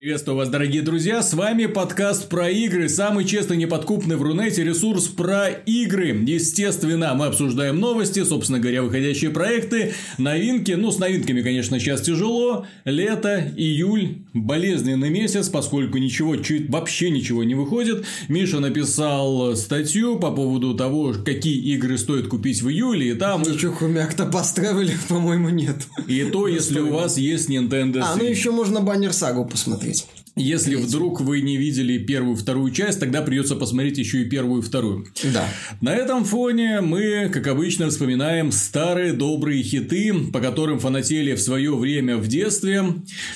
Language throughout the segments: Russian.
Приветствую вас, дорогие друзья, с вами подкаст про игры, самый честный неподкупный в Рунете ресурс про игры. Естественно, мы обсуждаем новости, собственно говоря, выходящие проекты, новинки, ну с новинками, конечно, сейчас тяжело, лето, июль, болезненный месяц, поскольку ничего, чуть вообще ничего не выходит. Миша написал статью по поводу того, какие игры стоит купить в июле, и там... Ничего, Octopath Traveler, по-моему, нет. И то, если у вас есть Nintendo Switch. А, ну еще можно баннер сагу посмотреть. Peace. Если Третью. вдруг вы не видели первую вторую часть, тогда придется посмотреть еще и первую и вторую. Да. На этом фоне мы, как обычно, вспоминаем старые добрые хиты, по которым фанатели в свое время в детстве,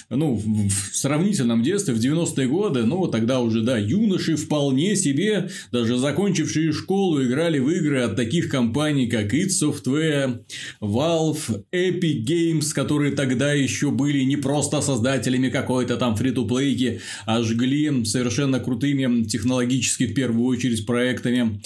ну, в сравнительном детстве, в 90-е годы, ну, тогда уже, да, юноши вполне себе, даже закончившие школу, играли в игры от таких компаний, как id Software, Valve, Epic Games, которые тогда еще были не просто создателями какой-то там фри-то-плейки, коллеги ожгли совершенно крутыми технологически в первую очередь проектами.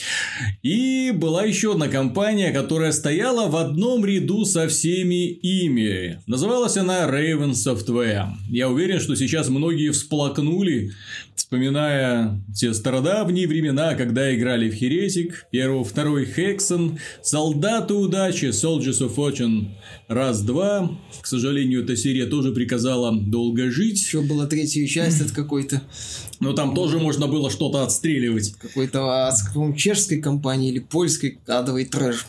И была еще одна компания, которая стояла в одном ряду со всеми ими. Называлась она Raven Software. Я уверен, что сейчас многие всплакнули, вспоминая те стародавние времена, когда играли в Херетик, первый, второй Хексон, Солдаты удачи, Soldiers of Fortune, раз-два. К сожалению, эта серия тоже приказала долго жить. Еще была третья часть от какой-то. Но там тоже можно было что-то отстреливать. Какой-то от чешской компании или польской адовый трэш.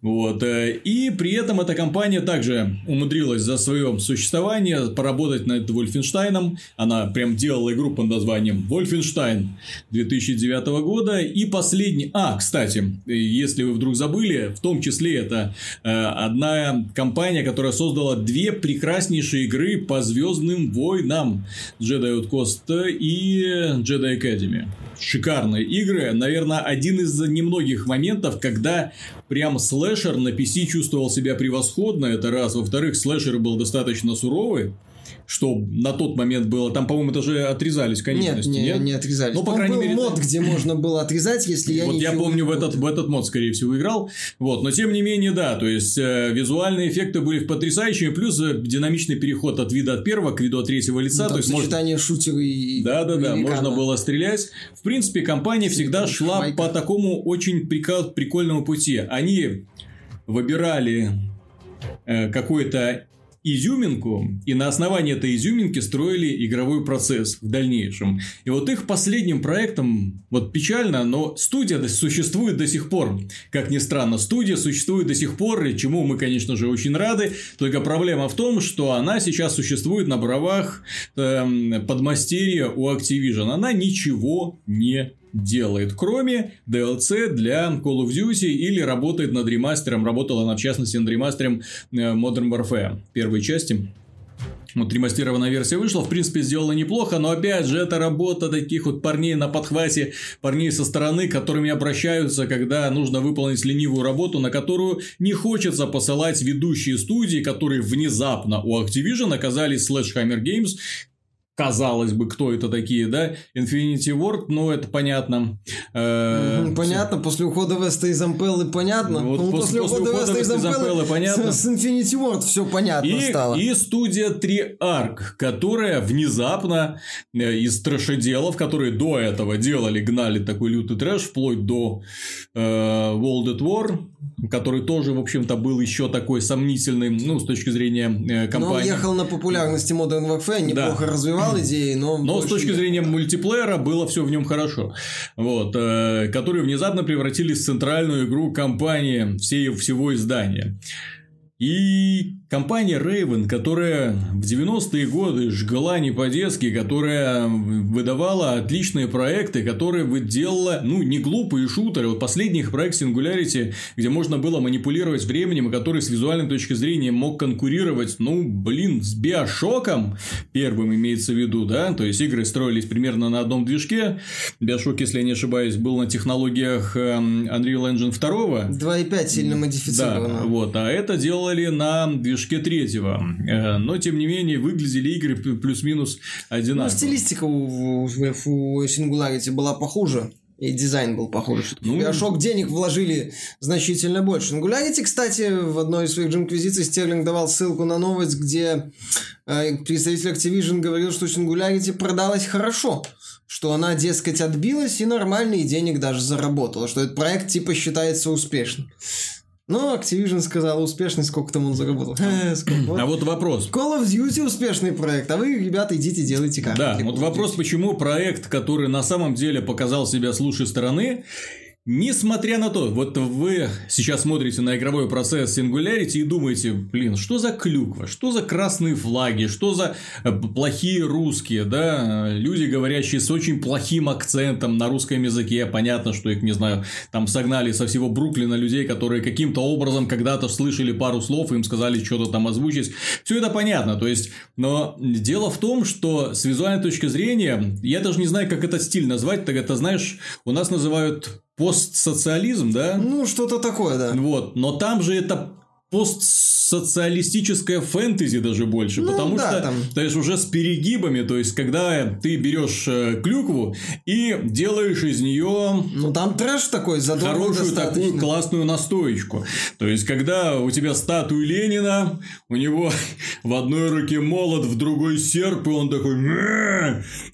Вот. Э, и при этом эта компания также умудрилась за свое существование поработать над Вольфенштайном. Она прям делала игру под названием Вольфенштайн 2009 года. И последний... А, кстати, если вы вдруг забыли, в том числе это э, одна компания, которая создала две прекраснейшие игры по Звездным войнам. Jedi Outcast и Jedi Academy. Шикарные игры. Наверное, один из немногих моментов, когда прям слэшер на PC чувствовал себя превосходно, это раз. Во-вторых, слэшер был достаточно суровый что на тот момент было. Там, по-моему, даже отрезались конечности, нет? Нет, не, не отрезались. Ну, по крайней был мере, мод, где можно было отрезать, если я Вот я помню, в этот, в этот мод, скорее всего, играл. Вот, но тем не менее, да, то есть, э, визуальные эффекты были потрясающими, плюс э, динамичный переход от вида от первого к виду от третьего лица. Ну, то есть, сочетание может... шутера и Да, да, да, можно было стрелять. В принципе, компания всегда шла Майка. по такому очень прикольному пути. Они выбирали э, какой-то изюминку, и на основании этой изюминки строили игровой процесс в дальнейшем. И вот их последним проектом, вот печально, но студия существует до сих пор. Как ни странно, студия существует до сих пор, и чему мы, конечно же, очень рады. Только проблема в том, что она сейчас существует на правах э, подмастерья у Activision. Она ничего не делает, кроме DLC для Call of Duty или работает над ремастером, работала она в частности над ремастером э, Modern Warfare первой части. Вот ремастированная версия вышла, в принципе, сделала неплохо, но опять же, это работа таких вот парней на подхвате, парней со стороны, которыми обращаются, когда нужно выполнить ленивую работу, на которую не хочется посылать ведущие студии, которые внезапно у Activision оказались Sledgehammer Games, казалось бы, кто это такие, да? Infinity Ward, ну, это понятно. Э, понятно, после ухода Веста из Ампеллы понятно. Вот ну, после, после ухода, ухода Веста из Ампеллы понятно. С, с Infinity Ward все понятно и, стало. И студия 3 Arc, которая внезапно э, из трэшеделов, которые до этого делали, гнали такой лютый трэш, вплоть до э, World at War, который тоже, в общем-то, был еще такой сомнительный, ну, с точки зрения э, компании. Но он ехал на популярности Modern Warfare, неплохо да. развивался развивал идеи, но... Но с точки зрения мультиплеера было все в нем хорошо. Вот. Э, которые внезапно превратились в центральную игру компании всей, всего издания. И компания Raven, которая в 90-е годы жгла не по-детски, которая выдавала отличные проекты, которая делала, ну, не глупые шутеры. Вот последний их проект Singularity, где можно было манипулировать временем, и который с визуальной точки зрения мог конкурировать, ну, блин, с Биошоком, первым имеется в виду, да, то есть игры строились примерно на одном движке. Биошок, если я не ошибаюсь, был на технологиях эм, Unreal Engine 2. 2.5 сильно модифицировано. Да, вот, а это делали на движке третьего. Э, но, тем не менее, выглядели игры плюс-минус одинаково. Ну, стилистика у, у, Singularity была похуже. И дизайн был похож. Ну, Bioshock денег вложили значительно больше. Angularity, кстати, в одной из своих джинквизиций Стерлинг давал ссылку на новость, где э, представитель Activision говорил, что Singularity продалась хорошо что она, дескать, отбилась и нормально, и денег даже заработала, что этот проект типа считается успешным. Но Activision сказал успешный, сколько там он заработал. А вот вопрос. Call of Duty успешный проект, а вы, ребята, идите делайте как. Да, вот вопрос, почему проект, который на самом деле показал себя с лучшей стороны, Несмотря на то, вот вы сейчас смотрите на игровой процесс Singularity и думаете, блин, что за клюква, что за красные флаги, что за э, плохие русские, да, люди, говорящие с очень плохим акцентом на русском языке, понятно, что их, не знаю, там согнали со всего Бруклина людей, которые каким-то образом когда-то слышали пару слов, и им сказали что-то там озвучить, все это понятно, то есть, но дело в том, что с визуальной точки зрения, я даже не знаю, как этот стиль назвать, так это, знаешь, у нас называют постсоциализм, да? Ну, что-то такое, да. Вот, но там же это постсоциалистическое фэнтези даже больше, ну, потому да, что, там... то есть, уже с перегибами, то есть, когда ты берешь э, клюкву и делаешь из нее... Ну, там трэш такой, Хорошую такую классную настоечку. То есть, когда у тебя статуя Ленина, у него в одной руке молот, в другой серп, и он такой...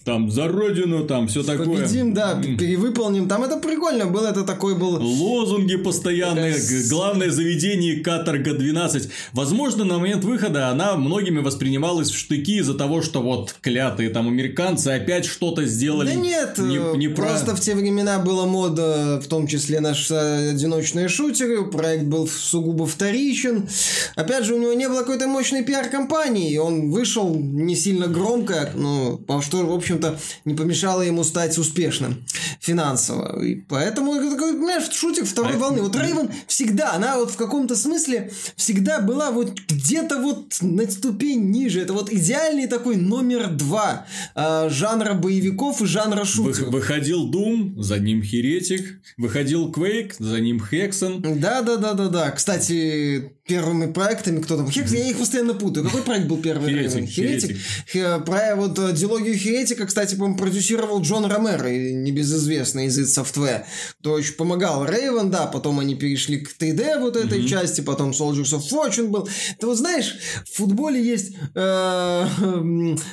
Там, за родину, там, все такое. Победим, да, перевыполним. Там это прикольно было, это такой был... Лозунги постоянные, главное заведение каторга Омега-12. Возможно, на момент выхода она многими воспринималась в штыки из-за того, что вот клятые там американцы опять что-то сделали. Да нет, не, не э, просто про... в те времена была мода, в том числе наши одиночные шутеры, проект был сугубо вторичен. Опять же, у него не было какой-то мощной пиар-компании, он вышел не сильно громко, ну, что, в общем-то, не помешало ему стать успешным финансово. И поэтому, понимаешь, шутик второй а волны. Вот Рейвен всегда, она вот в каком-то смысле всегда была вот где-то вот на ступень ниже. Это вот идеальный такой номер два э, жанра боевиков и жанра шутеров. Выходил Doom, за ним Херетик. Выходил Quake, за ним Хексон. Да-да-да-да-да. Кстати, первыми проектами, кто там, Хекс, я их постоянно путаю. Какой проект был первый? Херетик. Херетик. Херетик. Про вот э, дилогию Херетика, кстати, по продюсировал Джон Ромеро, небезызвестный из id Software, кто очень помогал Рейвен, да, потом они перешли к 3D вот этой mm-hmm. части, потом Soldiers of Fortune был. Ты вот знаешь, в футболе есть э,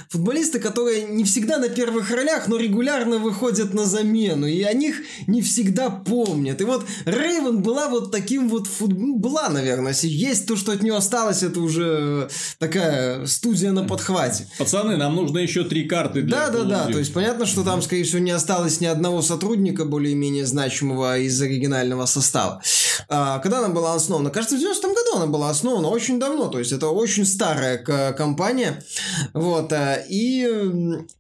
футболисты, которые не всегда на первых ролях, но регулярно выходят на замену, и о них не всегда помнят. И вот Рейвен была вот таким вот футболом, ну, была, наверное, есть то, что от нее осталось, это уже такая студия на подхвате. Пацаны, нам нужно еще три карты для Да, да, да. То есть понятно, что там, скорее всего, не осталось ни одного сотрудника более-менее значимого из оригинального состава. А, когда она была основана? Кажется, в 90-м году она была основана, очень давно. То есть это очень старая компания. Вот. А, и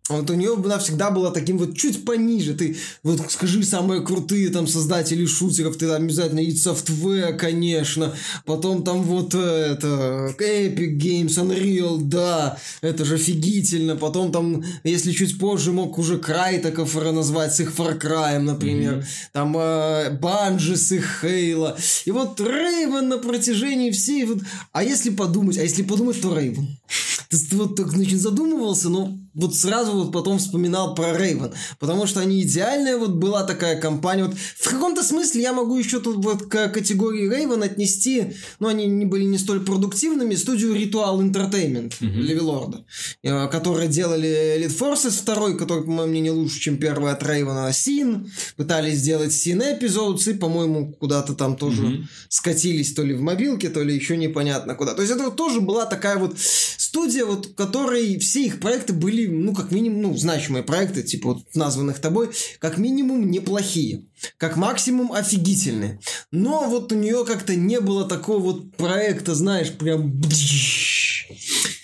вот у нее она всегда была таким вот чуть пониже. Ты вот скажи самые крутые там создатели шутеров, ты там обязательно id Software, конечно. Потом там вот э, это Epic Games, Unreal, да, это же офигительно. Потом там, если чуть позже мог уже Крайтаков назвать с их Far Cry, например. Mm-hmm. Там э, Bungie с их Halo. И вот Рейвен на протяжении всей... Вот... А если подумать, а если подумать, то Рейвен. Ты вот так, значит, задумывался, но вот сразу вот потом вспоминал про Рейвен, потому что они идеальная вот была такая компания. Вот в каком-то смысле я могу еще тут вот к категории Рейвен отнести, но они не были не столь продуктивными, студию Ritual Entertainment mm-hmm. Левилорда, э, которые делали Elite Forces 2, который, по моему мнению, лучше, чем первый от Рейвена Син, пытались сделать Син эпизод, и, по-моему, куда-то там тоже mm-hmm. скатились то ли в мобилке, то ли еще непонятно куда. То есть это вот тоже была такая вот студия, вот, которой все их проекты были ну, как минимум, ну, значимые проекты, типа вот названных тобой, как минимум неплохие, как максимум офигительные. Но вот у нее как-то не было такого вот проекта, знаешь, прям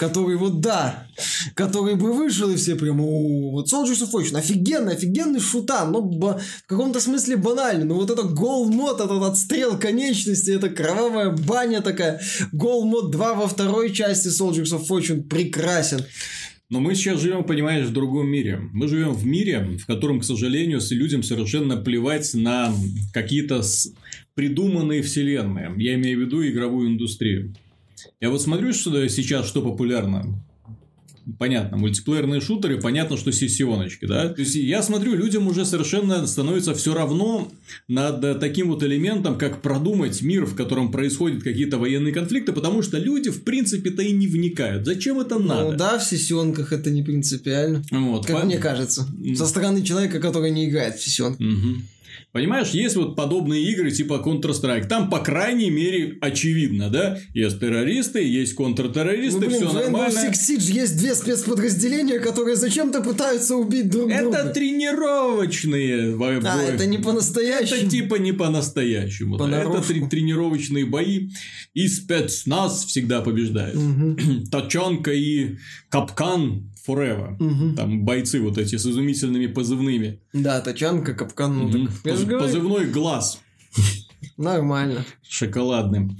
который вот да, который бы вышел и все прям, о, вот Soldiers of Fortune, офигенный, офигенный шутан, но в каком-то смысле банальный, но вот это гол мод, этот отстрел конечности, это кровавая баня такая, гол мод 2 во второй части Soldiers of Fortune прекрасен. Но мы сейчас живем, понимаешь, в другом мире. Мы живем в мире, в котором, к сожалению, людям совершенно плевать на какие-то придуманные вселенные. Я имею в виду игровую индустрию. Я вот смотрю, что сейчас что популярно. Понятно, мультиплеерные шутеры, понятно, что сессионочки, да. То есть, я смотрю, людям уже совершенно становится все равно над таким вот элементом, как продумать мир, в котором происходят какие-то военные конфликты, потому что люди, в принципе-то, и не вникают. Зачем это Ну надо? да, в сессионках это не принципиально. Вот, Как по- мне кажется. Со стороны человека, который не играет в сессионку. Мгм. Понимаешь, есть вот подобные игры типа Counter-Strike. Там, по крайней мере, очевидно, да? Есть террористы, есть Ну, контртеррористы, блин, все в Rainbow нормально. Six Siege есть две спецподразделения, которые зачем-то пытаются убить друг Это друга. тренировочные во- А, бои. это не Это по-настоящему. типа не по-настоящему. да. Это трени- тренировочные бои. И спецназ всегда побеждает. Мгм. Тачанка и капкан forever. Мгм. Там бойцы вот эти с изумительными позывными. Да, тачанка, капкан, ну Мгм. так. Поз- Позывной глаз. Нормально. шоколадным.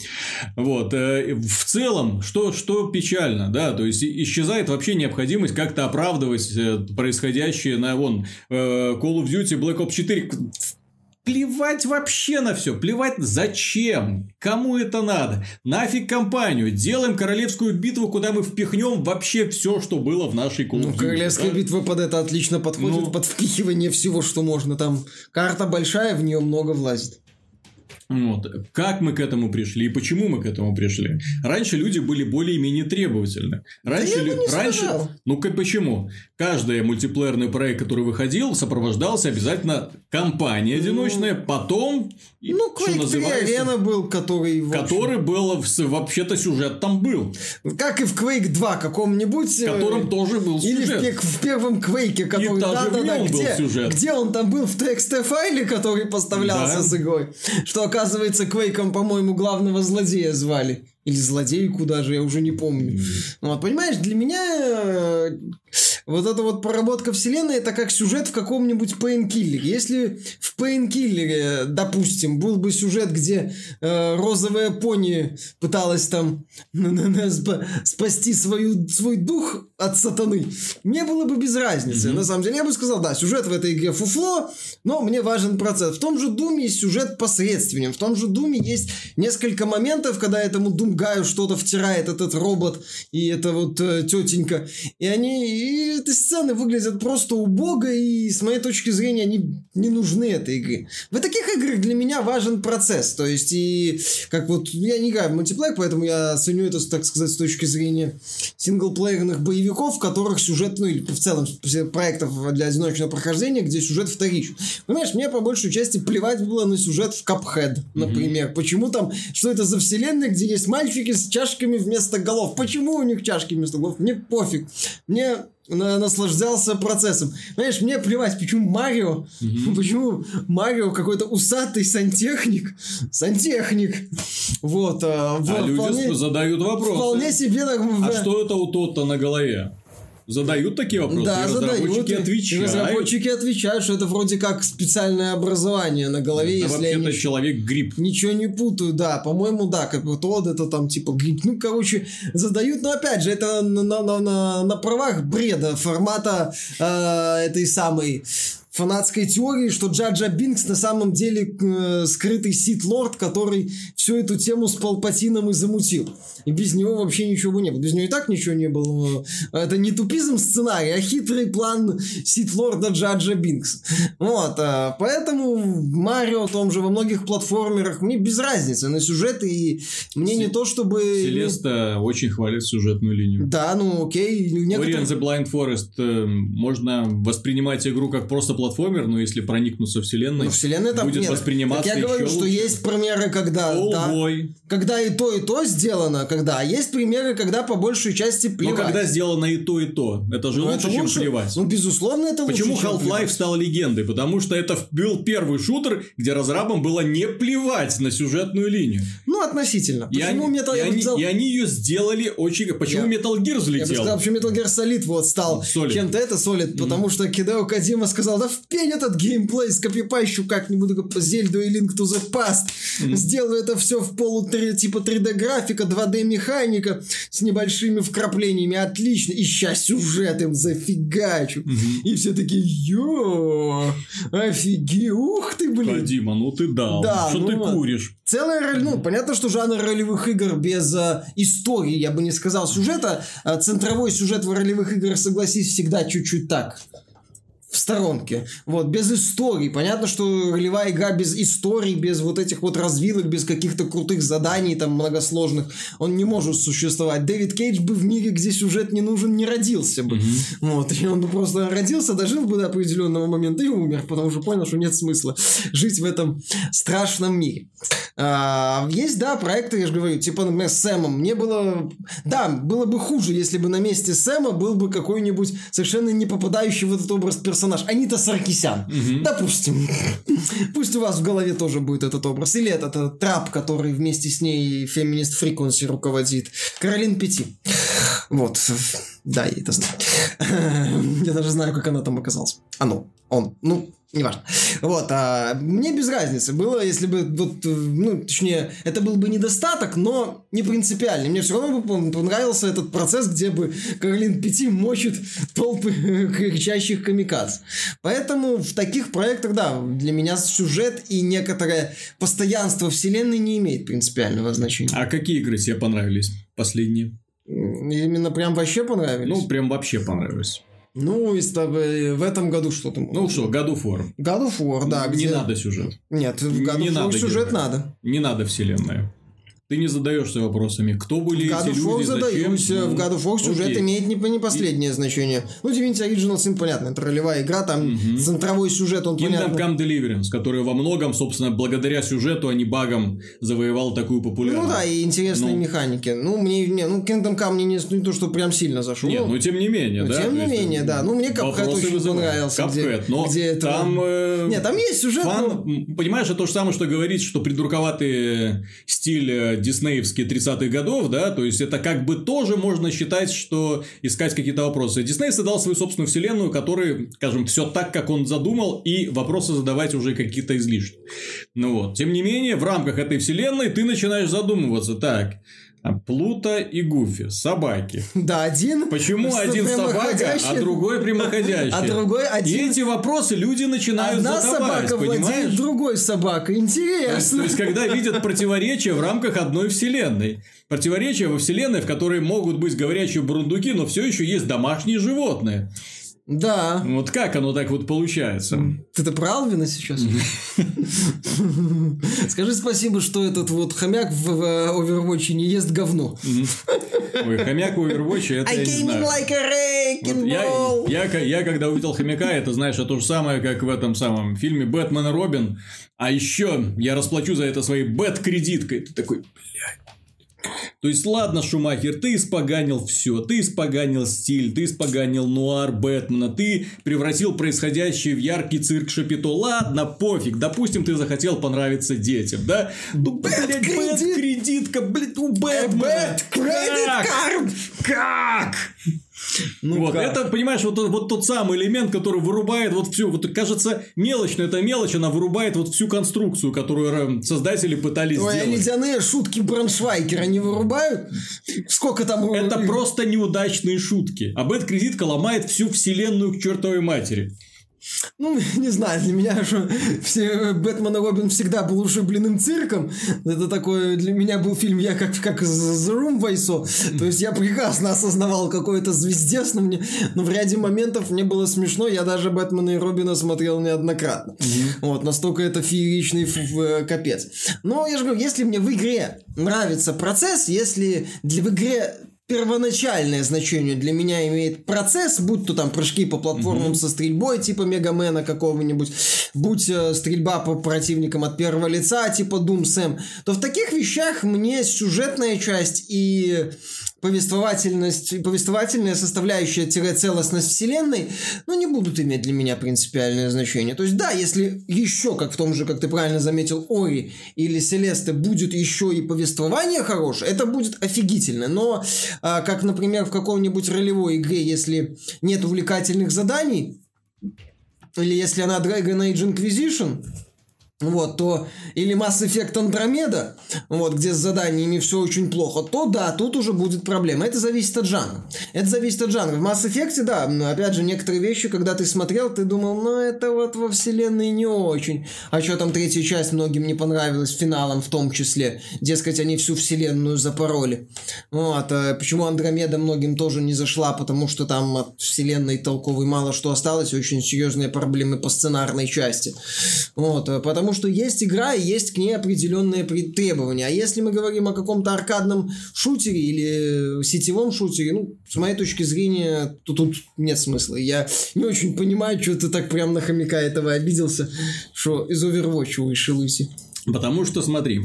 Вот. э, В целом, что, что печально, да, то есть исчезает вообще необходимость как-то оправдывать э, происходящее на вон э, Call of Duty Black Ops 4. Плевать вообще на все, плевать зачем, кому это надо, нафиг компанию, делаем королевскую битву, куда мы впихнем вообще все, что было в нашей Call of Ну, королевская да? битва под это отлично подходит, Ну. под впихивание всего, что можно. Там карта большая, в нее много влазит. Вот. Как мы к этому пришли и почему мы к этому пришли? Раньше люди были более-менее требовательны. Раньше, бы лю- раньше... ну как почему? Каждый мультиплеерный проект, который выходил, сопровождался обязательно кампанией одиночная, потом и- Ну, Quake 3 называется, Арена был, который... который был вообще-то сюжет там был, Как и в Quake 2 каком-нибудь... в э, котором тоже был Или в, сюжет. в первом Квейке, который... в да-да-да, нем был где, сюжет. где он там был в TXT-файле, который поставлялся Да. с игрой. Что, оказывается, Квейком, по-моему, главного злодея звали. Или злодейку даже, я уже не помню. Ну, Вот, понимаешь, для меня э, вот эта вот проработка вселенной это как сюжет в каком-нибудь Painkiller е. Если в Painkiller е, допустим, был бы сюжет, где э, розовая пони пыталась там спа- спасти свою, свой дух от сатаны, мне было бы без разницы. На самом деле, я бы сказал, да, сюжет в этой игре фуфло, но мне важен процесс. В том же Doom е есть сюжет посредственен. В том же Doom е есть несколько моментов, когда этому Думгаю что-то втирает этот робот и эта вот э, тетенька. И они, и эти сцены выглядят просто убого, и с моей точки зрения они не нужны этой игре. В таких играх для меня важен процесс. То есть, и как вот я не играю в мультиплеер, поэтому я ценю это, так сказать, с точки зрения синглплеерных боевиков, в которых сюжет, ну или в целом проектов для одиночного прохождения, где сюжет вторичен. Понимаешь, мне по большей части плевать было на сюжет в Cuphead, например. Почему там, что это за вселенная, где есть мальчики с чашками вместо голов? Почему у них чашки вместо голов? Мне пофиг. Мне на- наслаждался процессом. Понимаешь, мне плевать, почему Марио, почему Марио какой-то усатый сантехник, сантехник, вот, а, А в- люди вполне, задают вопросы. вполне себе так, А что это у Тотта на голове? Задают такие вопросы, да, и задают, и- и отвечают. разработчики отвечают, что это вроде как специальное образование на голове, Да если вообще-то не, человек-гриб. ничего не путаю, да, по-моему, да, как вот Тод это там типа гриб, ну, короче, задают, но опять же, это на, на, на, на- на правах бреда формата э, этой самой фанатской теории, что Джаджа Бинкс на самом деле э, скрытый сит-лорд, который всю эту тему с Палпатином и замутил. И без него вообще ничего бы не было. Без него и так ничего не было. Это не тупизм сценария, а хитрый план сит-лорда Джаджа Бинкс. Вот, а, поэтому Марио, том же, во многих платформерах, мне без разницы на сюжет, и мне не то, чтобы... Селеста очень хвалит сюжетную линию. Да, ну окей. Ori некоторые- and the Blind Forest э, можно воспринимать игру как просто платформер, но если проникнуться вселенной, Ну, вселенная там будет нет. восприниматься Так я говорю, еще что лучше. есть примеры, когда... All да, boy. когда и то, и то сделано, когда... А есть примеры, когда по большей части Но плевать. когда сделано и то, и то, это же Ну, лучше, это чем лучше. плевать. Ну, безусловно, это Почему лучше, чем Half-Life стал легендой? Потому что это был первый шутер, где разрабам было не плевать на сюжетную линию. Ну, относительно. И Почему они, Metal и они- сказал- и они ее сделали очень... Почему Я- Metal Gear Я бы взлетел? сказал, почему Metal Gear Solid вот стал Solid. чем-то это Solid, потому что Кидео Кадима сказал, да в пень этот геймплей, скопипащу как-нибудь Зельду и Link to the Past. Mm-hmm. Сделаю это все в полу типа 3D графика, 2D механика с небольшими вкраплениями. Отлично. И сейчас сюжет им зафигачу. Mm-hmm. И все такие, йо, офиги, ух ты, блин. Дима, ну ты дал. Да, Что ну, ты куришь? Целая роль, ну, понятно, что жанр ролевых игр без э, истории, я бы не сказал, сюжета. Э, центровой сюжет в ролевых играх, согласись, всегда чуть-чуть так в сторонке. Вот, без истории. Понятно, что ролевая игра без истории, без вот этих вот развилок, без каких-то крутых заданий там многосложных, он не может существовать. Дэвид Кейдж бы в мире, где сюжет не нужен, не родился бы. Mm-hmm. Вот, и он бы просто родился, дожил бы до определенного момента и умер, потому что понял, что нет смысла жить в этом страшном мире. А, есть, да, проекты, я же говорю, типа, например, с Сэмом. Мне было... Да, было бы хуже, если бы на месте Сэма был бы какой-нибудь совершенно не попадающий в этот образ персонаж персонаж Анита Саркисян. Угу. Допустим. Пусть у вас в голове тоже будет этот образ. Или этот, этот трап, который вместе с ней феминист фриконси руководит. Каролин Пяти. Вот. Да, я это знаю. Я даже знаю, как она там оказалась. Оно. Он. Ну, Неважно. Вот, а мне без разницы было, если бы, вот, ну, точнее, это был бы недостаток, но не принципиальный. Мне все равно бы понравился этот процесс, где бы Каролин Пяти мочит толпы кричащих камикадз. Поэтому в таких проектах, да, для меня сюжет и некоторое постоянство вселенной не имеет принципиального значения. А какие игры тебе понравились последние? Именно прям вообще понравились? Ну, прям вообще понравились. Ну, из в этом году что-то. Ну что, War. God of War, да. Не где... надо сюжет. Нет, в War надо сюжет героя. надо. Не надо вселенная. Ты не задаешься вопросами, кто были в эти люди, задаюсь. зачем? В God of War сюжет имеет не, не последнее и... значение. Ну, Divinity Original Sin, понятно, это ролевая игра, там угу. центровой сюжет, он Kingdom понятно. Come Deliverance, который во многом, собственно, благодаря сюжету, а не багам, завоевал такую популярность. Ну да, и интересные ну. механики. Ну, мне, не, ну, Kingdom Come мне не, не то, что прям сильно зашел. Нет, ну, тем не менее, да. Тем не менее, да. Ну, мне Cuphead очень вызывает. понравился. Cuphead, но где там... Э, Нет, там есть сюжет. Фан, но... Понимаешь, это то же самое, что говорить, что придурковатый стиль диснеевский 30-х годов, да, то есть это как бы тоже можно считать, что искать какие-то вопросы. Дисней создал свою собственную вселенную, которая, скажем, все так, как он задумал, и вопросы задавать уже какие-то излишни. Ну вот, тем не менее, в рамках этой вселенной ты начинаешь задумываться, так, Плута и Гуфи, собаки. Да, один. Почему один собака, а другой прямоходящий? А другой один. И эти вопросы люди начинают Одна задавать, собака понимаешь? владеет другой собакой. Интересно. То есть, когда видят противоречия в рамках одной вселенной. Противоречия во вселенной, в которой могут быть говорящие бурундуки, но все еще есть домашние животные. Да. Вот как оно так вот получается? Ты-то про Алвина сейчас? Скажи спасибо, что этот вот хомяк в Overwatch не ест говно. Ой, хомяк в Overwatch, это I came in like a wrecking. Я, я, я, когда увидел хомяка, это, знаешь, это то же самое, как в этом самом фильме «Бэтмен и Робин». А еще я расплачу за это своей бэт-кредиткой. Ты такой, блядь. То есть, ладно, Шумахер, ты испоганил все, ты испоганил стиль, ты испоганил нуар Бэтмена, ты превратил происходящее в яркий цирк Шапито. Ладно, пофиг, допустим, ты захотел понравиться детям, да? Ну, блядь, бэт-кредитка, блядь, у Бэтмена. Бэт-кредит Как? Ну, вот, как? это, понимаешь, вот, вот тот самый элемент, который вырубает вот всю, вот кажется, мелочь, но это мелочь, она вырубает вот всю конструкцию, которую создатели пытались Ой, сделать. Ледяные шутки Браншвайкера не вырубают? Сколько там... Это просто неудачные шутки. А Бэт-кредитка ломает всю вселенную к чертовой матери. Ну, не знаю, для меня что все, Бэтмен и Робин всегда был ушибленным цирком. Это такой, для меня был фильм, я как, как The Room Вайсо. То есть, я прекрасно осознавал какое-то звездец, но, мне, но в ряде моментов мне было смешно. Я даже Бэтмена и Робина смотрел неоднократно. Mm-hmm. Вот, настолько это фееричный в капец. Но я же говорю, если мне в игре нравится процесс, если для, в игре первоначальное значение для меня имеет процесс, будь то там прыжки по платформам mm-hmm. со стрельбой, типа Мегамена какого-нибудь, будь э, стрельба по противникам от первого лица, типа Doom Sam, то в таких вещах мне сюжетная часть и повествовательность, повествовательная составляющая-целостность вселенной, ну, не будут иметь для меня принципиальное значение. То есть, да, если еще, как в том же, как ты правильно заметил, Ори или Селесте будет еще и повествование хорошее, это будет офигительно. Но, а, как, например, в каком-нибудь ролевой игре, если нет увлекательных заданий, или если она Dragon Age Inquisition, вот, то или Mass Effect Andromeda, вот, где с заданиями все очень плохо, то да, тут уже будет проблема. Это зависит от жанра. Это зависит от жанра. В Mass Effect, да, опять же, некоторые вещи, когда ты смотрел, ты думал, ну, это вот во вселенной не очень. А что там третья часть многим не понравилась, финалом в том числе. Дескать, они всю вселенную запороли. Вот, а почему Андромеда многим тоже не зашла, потому что там от вселенной толковой мало что осталось, очень серьезные проблемы по сценарной части. Вот, а потому потому что есть игра и есть к ней определенные требования. А если мы говорим о каком-то аркадном шутере или сетевом шутере, ну, с моей точки зрения, то тут нет смысла. Я не очень понимаю, что ты так прям на хомяка этого обиделся, что из Overwatch вышел Луси. Потому что, смотри,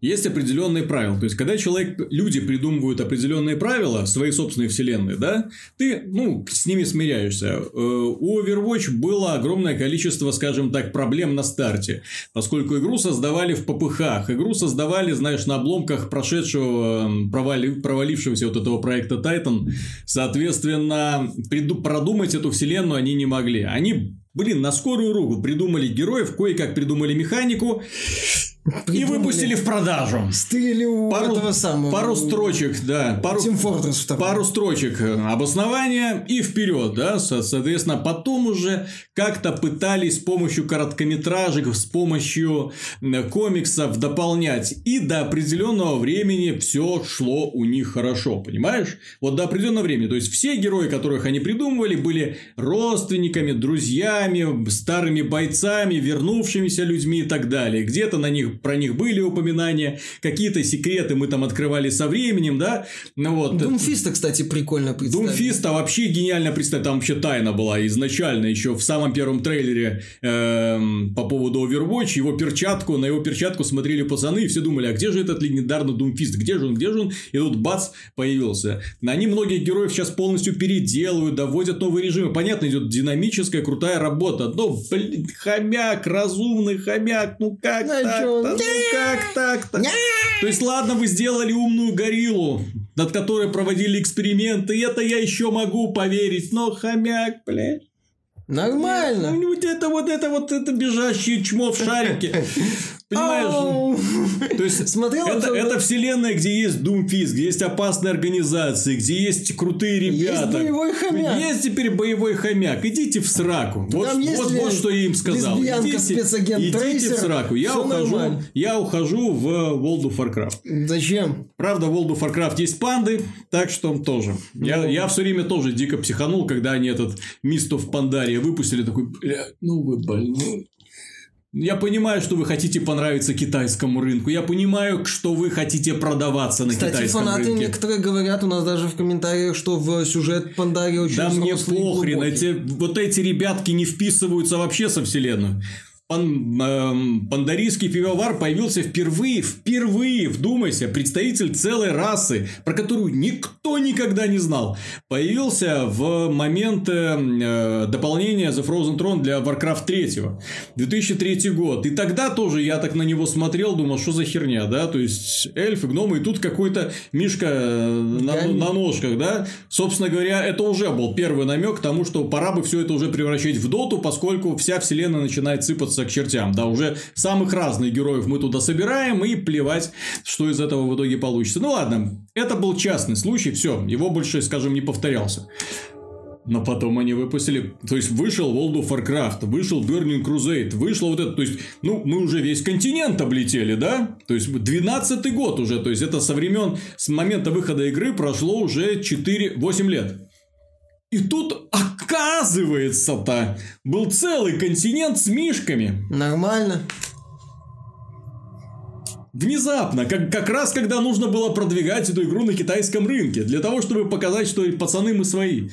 есть определенные правила. То есть, когда человек, люди придумывают определенные правила своей собственной вселенной, да, ты, ну, с ними смиряешься. Э, у Overwatch было огромное количество, скажем так, проблем на старте, поскольку игру создавали в попыхах, игру создавали, знаешь, на обломках прошедшего, провали, провалившегося вот этого проекта Titan, соответственно, приду, продумать эту вселенную они не могли. Они Блин, на скорую руку придумали героев, кое-как придумали механику, Придумали. И выпустили в продажу. Стыли у пару, этого самого. Пару строчек, да. Пару, Team Fortress пару строчек э, обоснования и вперед, да. Соответственно, потом уже как-то пытались с помощью короткометражек, с помощью комиксов дополнять. И до определенного времени все шло у них хорошо, понимаешь? Вот до определенного времени. То есть, все герои, которых они придумывали, были родственниками, друзьями, старыми бойцами, вернувшимися людьми и так далее. Где-то на них про них были упоминания, какие-то секреты мы там открывали со временем, да, ну вот. Думфиста, кстати, прикольно представили. Думфиста вообще гениально представили, там вообще тайна была изначально, еще в самом первом трейлере э, по поводу Overwatch, его перчатку, на его перчатку смотрели пацаны, и все думали, а где же этот легендарный Думфист, где же он, где же он, и тут бац, появился. Они многих героев сейчас полностью переделывают, доводят новые режимы, понятно, идет динамическая, крутая работа, но, блин, хомяк, разумный хомяк, ну как ну, так? Ну как так-то? То есть, ладно, вы сделали умную гориллу, над которой проводили эксперименты, это я еще могу поверить, но хомяк, блядь. Нормально. Ну, вот это вот это вот это бежащее чмо в шарике. Понимаешь? То есть, Смотрел это, это вселенная, где есть Doomfist, где есть опасные организации, где есть крутые ребята. Есть боевой хомяк. Есть теперь боевой хомяк. Идите в сраку. Вот, вот, вот что я им сказал. Идите, идите в сраку. Я ухожу, я ухожу в World of Warcraft. Зачем? Правда, в World of Warcraft есть панды, так что тоже. Ну. Я, я все время тоже дико психанул, когда они этот Mist в Пандария выпустили. Такой, бля, ну вы больные. Я понимаю, что вы хотите понравиться китайскому рынку. Я понимаю, что вы хотите продаваться на Кстати, китайском фанаты рынке. некоторые говорят, у нас даже в комментариях, что в сюжет Пандари очень Да мне похрен, эти, вот эти ребятки не вписываются вообще со вселенной. Пан, э, пандарийский пивовар появился впервые, впервые, вдумайся, представитель целой расы, про которую никто никогда не знал. Появился в момент э, дополнения The Frozen Throne для Warcraft 3. 2003 год. И тогда тоже я так на него смотрел, думал, что за херня, да? То есть, эльфы, гномы, и тут какой-то мишка э, на, на ножках, да? Собственно говоря, это уже был первый намек к тому, что пора бы все это уже превращать в доту, поскольку вся вселенная начинает сыпаться к чертям. Да, уже самых разных героев мы туда собираем и плевать, что из этого в итоге получится. Ну ладно, это был частный случай, все, его больше, скажем, не повторялся. Но потом они выпустили, то есть вышел World of Warcraft, вышел Burning Crusade, вышло вот это, то есть, ну, мы уже весь континент облетели, да? То есть, 12 год уже, то есть, это со времен, с момента выхода игры прошло уже 4-8 лет. И тут, оказывается-то, был целый континент с мишками. Нормально. Внезапно, как, как раз когда нужно было продвигать эту игру на китайском рынке, для того, чтобы показать, что пацаны мы свои.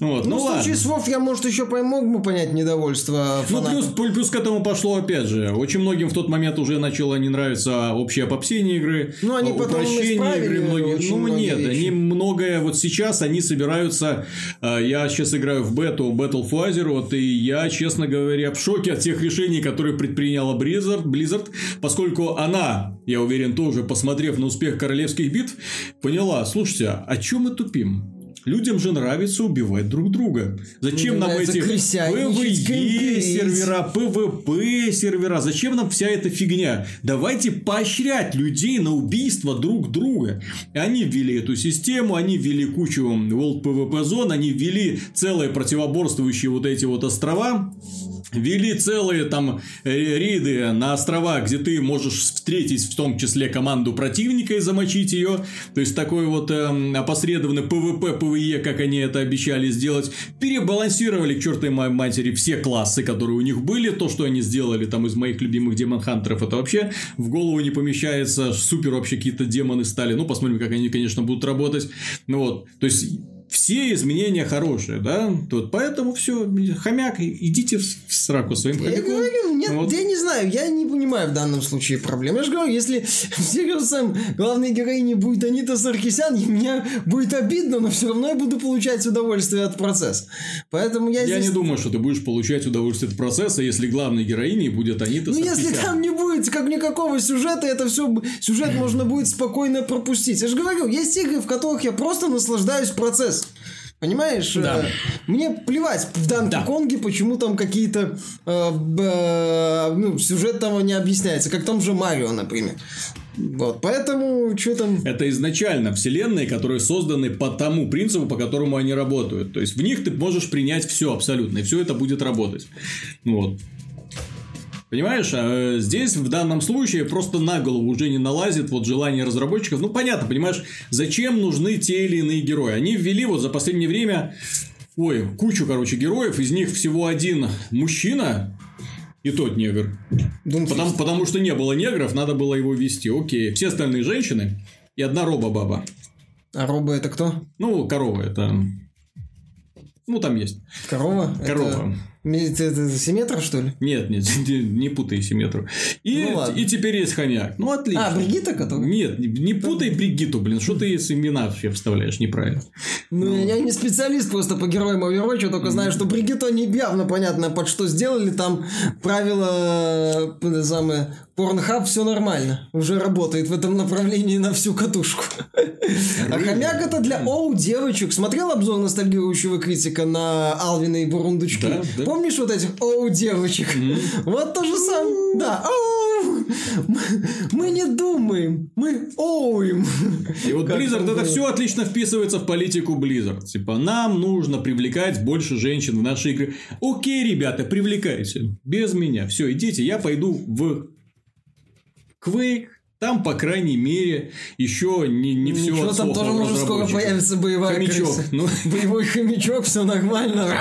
Вот, ну, ну в ладно. случае с WoW я, может, еще мог бы понять недовольство Ну, плюс, плюс к этому пошло, опять же, очень многим в тот момент уже начало не нравиться общее попсение игры, ну, они упрощение игры. Многие... Ну, нет, вещи. они многое, вот сейчас они собираются, а, я сейчас играю в бету, Battle for Azeroth, и я, честно говоря, в шоке от тех решений, которые предприняла Blizzard, Blizzard поскольку она я уверен, тоже, посмотрев на успех королевских битв, поняла, слушайте, а чем мы тупим? Людям же нравится убивать друг друга. Зачем нам эти PvE сервера, PvP сервера? Зачем нам вся эта фигня? Давайте поощрять людей на убийство друг друга. И они ввели эту систему, они ввели кучу World PvP зон, они ввели целые противоборствующие вот эти вот острова вели целые там э, рейды на острова, где ты можешь встретить в том числе команду противника и замочить ее. То есть такой вот э, опосредованный PvP, PvE, как они это обещали сделать. Перебалансировали к чертовой матери все классы, которые у них были. То, что они сделали там из моих любимых демон-хантеров, это вообще в голову не помещается. Супер вообще какие-то демоны стали. Ну, посмотрим, как они, конечно, будут работать. Ну вот, то есть все изменения хорошие, да? Тут поэтому все, хомяк, идите в сраку своим хомяком. Я говорю, нет, вот. я не знаю, я не понимаю в данном случае проблем. Я же говорю, если в Сириусом главной героиней будет Анита Саркисян, мне будет обидно, но все равно я буду получать удовольствие от процесса. Поэтому я Я здесь... не думаю, что ты будешь получать удовольствие от процесса, если главной героиней будет Анита Ну, если там не будет как никакого сюжета, это все сюжет можно будет спокойно пропустить. Я же говорю, есть игры, в которых я просто наслаждаюсь процессом. Понимаешь? Да. Э, мне плевать в Данки да. Конге, почему там какие-то э, э, ну, сюжет там не объясняется, как там же Марио, например. Вот, поэтому что там... Это изначально вселенные, которые созданы по тому принципу, по которому они работают. То есть, в них ты можешь принять все абсолютно, и все это будет работать. Вот. Понимаешь, а здесь в данном случае просто на голову уже не налазит вот желание разработчиков. Ну, понятно, понимаешь, зачем нужны те или иные герои. Они ввели вот за последнее время, ой, кучу, короче, героев, из них всего один мужчина, и тот негр. Потому, потому что не было негров, надо было его вести. Окей. Все остальные женщины и одна роба-баба. А роба это кто? Ну, корова это... Ну, там есть. Корова? Корова. Это... Симметр, что ли? Нет, нет, не путай Симметру. И, ну, ладно. и теперь есть хомяк. Ну, отлично. А, Бригита, которая? Нет, не, путай Бригиту, блин. Что ты с имена вообще вставляешь неправильно? Ну, ну, я не специалист просто по героям Overwatch, только знаю, что Бригиту не явно понятно, под что сделали. Там правила самое, Порнхаб все нормально. Уже работает в этом направлении на всю катушку. А хомяк это для оу девочек. Смотрел обзор ностальгирующего критика на Алвина и Бурундучки? Да, да. Помнишь вот этих оу девочек? Вот то же самое. Да. Мы не думаем, мы оуем. И вот Blizzard это все отлично вписывается в политику Blizzard. Типа, нам нужно привлекать больше женщин в наши игры. Окей, ребята, привлекайте. Без меня. Все, идите, я пойду в Quake, там, по крайней мере, еще не, не все Ничего, там тоже может скоро появится боевая хомячок. Ну... Боевой хомячок, все нормально.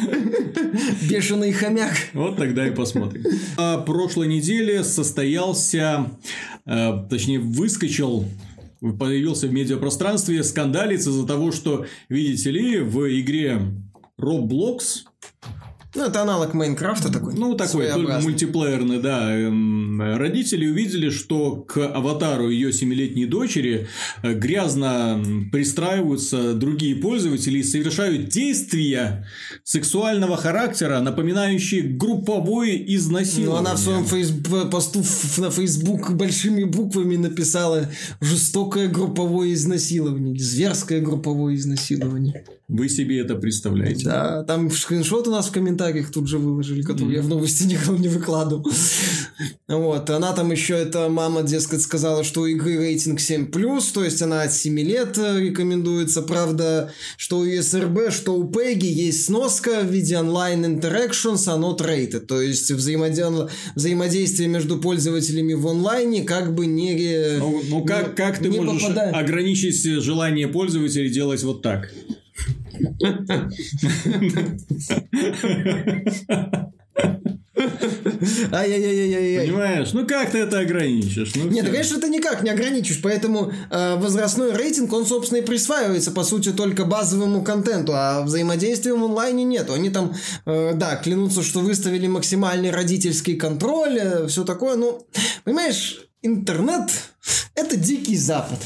Бешеный хомяк. Вот тогда и посмотрим. А прошлой неделе состоялся, э, точнее, выскочил появился в медиапространстве скандалец из-за того, что, видите ли, в игре Roblox ну, это аналог Майнкрафта такой. Ну, такой, только мультиплеерный, да. Эм, родители увидели, что к аватару ее семилетней дочери э, грязно пристраиваются другие пользователи и совершают действия сексуального характера, напоминающие групповое изнасилование. Ну, она в своем фейс... посту на Facebook большими буквами написала жестокое групповое изнасилование, зверское групповое изнасилование. Вы себе это представляете? Да, там скриншот у нас в комментариях тут же выложили, который mm-hmm. я в новости никого не выкладывал. вот, она там еще, эта мама, дескать, сказала, что у игры рейтинг 7+, то есть она от 7 лет э, рекомендуется. Правда, что у ESRB, что у PEGI есть сноска в виде онлайн interactions, а not rated. То есть взаимоде... взаимодействие между пользователями в онлайне как бы не... Ну, ну как, как ты можешь попадает. ограничить желание пользователей делать вот так? Ай-яй-яй-яй-яй. Понимаешь? Ну как ты это ограничишь? Ну, Нет, конечно, ты никак не ограничишь, поэтому э, возрастной рейтинг, он, собственно, и присваивается, по сути, только базовому контенту, а взаимодействия в онлайне нет. Они там, э, да, клянутся, что выставили максимальный родительский контроль, э, все такое, ну, понимаешь, интернет – это дикий запад.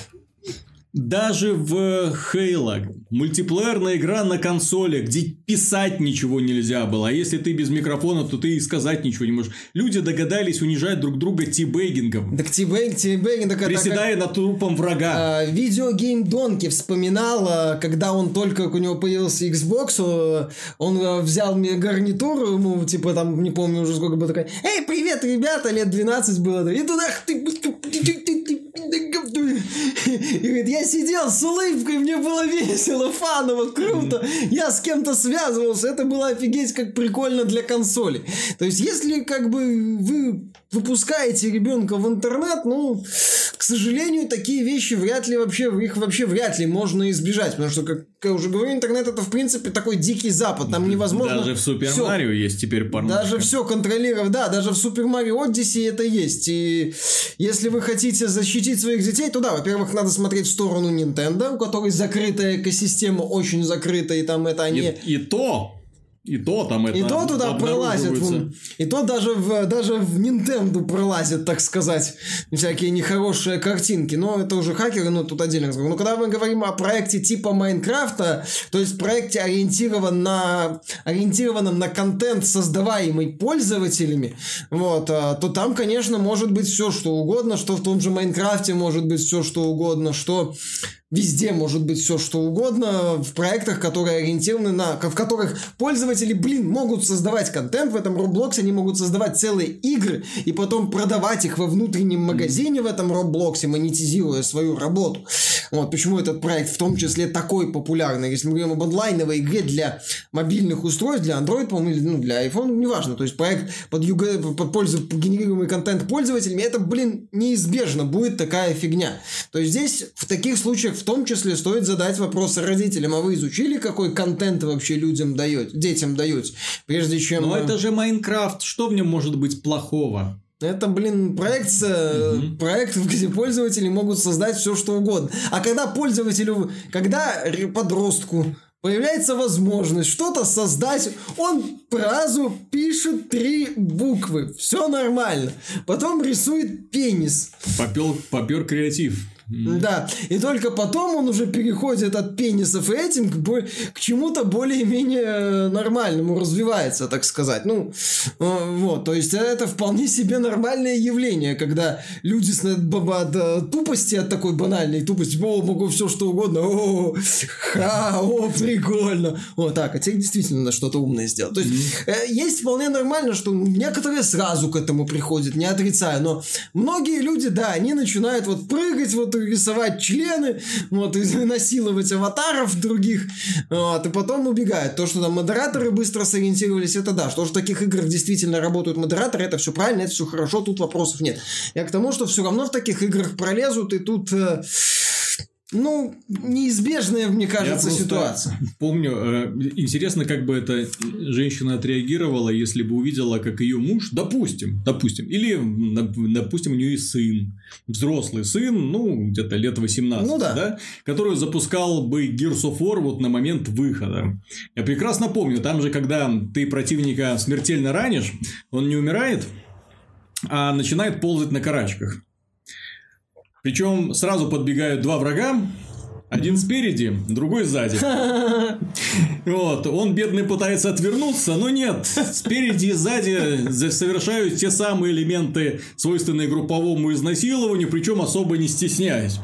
Даже в Halo мультиплеерная игра на консоли, где писать ничего нельзя было, а если ты без микрофона, то ты и сказать ничего не можешь. Люди догадались унижать друг друга тибейгингом. Так тибейг, тибейгинг, так Приседая это над трупом врага. А, видеогейм Донки вспоминал, а, когда он только у него появился Xbox, а, он а, взял мне гарнитуру, ему, типа, там, не помню уже сколько было, такой, эй, привет, ребята, лет 12 было, и туда, ты, и говорит, я сидел с улыбкой, мне было весело, фаново, круто. Я с кем-то связывался, это было офигеть как прикольно для консоли. То есть, если как бы вы выпускаете ребенка в интернет, ну, к сожалению, такие вещи вряд ли вообще, их вообще вряд ли можно избежать, потому что, как я уже говорю, интернет это, в принципе, такой дикий запад, там невозможно... Даже в Супер Марио есть теперь порнушка. даже все контролировать, да, даже в Супер Марио Одиссе это есть. И если вы хотите защитить своих детей, то да, во-первых, надо смотреть в сторону Nintendo, у которой закрытая экосистема, очень закрытая, и там это они... И, и то, и то там это И то туда пролазит, и то даже в, даже в Nintendo пролазит, так сказать, всякие нехорошие картинки. Но это уже хакеры, но тут отдельно разговор. Но когда мы говорим о проекте типа Майнкрафта, то есть проекте ориентирован на, ориентированном на контент, создаваемый пользователями, вот, а, то там, конечно, может быть все что угодно, что в том же Майнкрафте может быть все что угодно, что Везде может быть все что угодно в проектах, которые ориентированы на... в которых пользователи, блин, могут создавать контент в этом Roblox, они могут создавать целые игры и потом продавать их во внутреннем магазине в этом Roblox, монетизируя свою работу. Вот почему этот проект в том числе такой популярный. Если мы говорим об онлайновой игре для мобильных устройств, для Android, по-моему, или ну, для iPhone, неважно. То есть проект под, юга- под пользу генерируемый контент пользователями, это, блин, неизбежно будет такая фигня. То есть здесь в таких случаях в том числе стоит задать вопрос родителям, а вы изучили, какой контент вообще людям даете, детям даете, прежде чем... Но э, это же Майнкрафт, что в нем может быть плохого? Это, блин, проект, э, проект, где пользователи могут создать все, что угодно. А когда пользователю, когда подростку появляется возможность что-то создать, он сразу пишет три буквы. Все нормально. Потом рисует пенис. Попер, попер креатив. Да, и только потом он уже переходит от пенисов и этим к, бо- к чему-то более-менее нормальному, развивается, так сказать. Ну, э, вот, то есть это вполне себе нормальное явление, когда люди с от э, тупости, от такой банальной тупости, о, могу все что угодно, о, ха, о, прикольно. Вот так, а тебе действительно что-то умное сделать. То есть э, есть вполне нормально, что некоторые сразу к этому приходят, не отрицаю, но многие люди, да, они начинают вот прыгать, вот рисовать члены, вот, и насиловать аватаров других, вот, и потом убегают. То, что там модераторы быстро сориентировались, это да. Что в таких играх действительно работают модераторы, это все правильно, это все хорошо, тут вопросов нет. Я к тому, что все равно в таких играх пролезут, и тут... э, ну, неизбежная, мне кажется, ситуация. Помню, э, интересно, как бы эта женщина отреагировала, если бы увидела, как ее муж, допустим, допустим, или, допустим, у нее есть сын, взрослый сын, ну, где-то лет 18, Ну да. который запускал бы Gears of War вот на момент выхода. Я прекрасно помню, там же, когда ты противника смертельно ранишь, он не умирает, а начинает ползать на карачках. Причем сразу подбегают два врага, один спереди, другой сзади. Вот, он, бедный, пытается отвернуться, но нет. Спереди и сзади за- совершают те самые элементы, свойственные групповому изнасилованию, причем особо не стесняясь.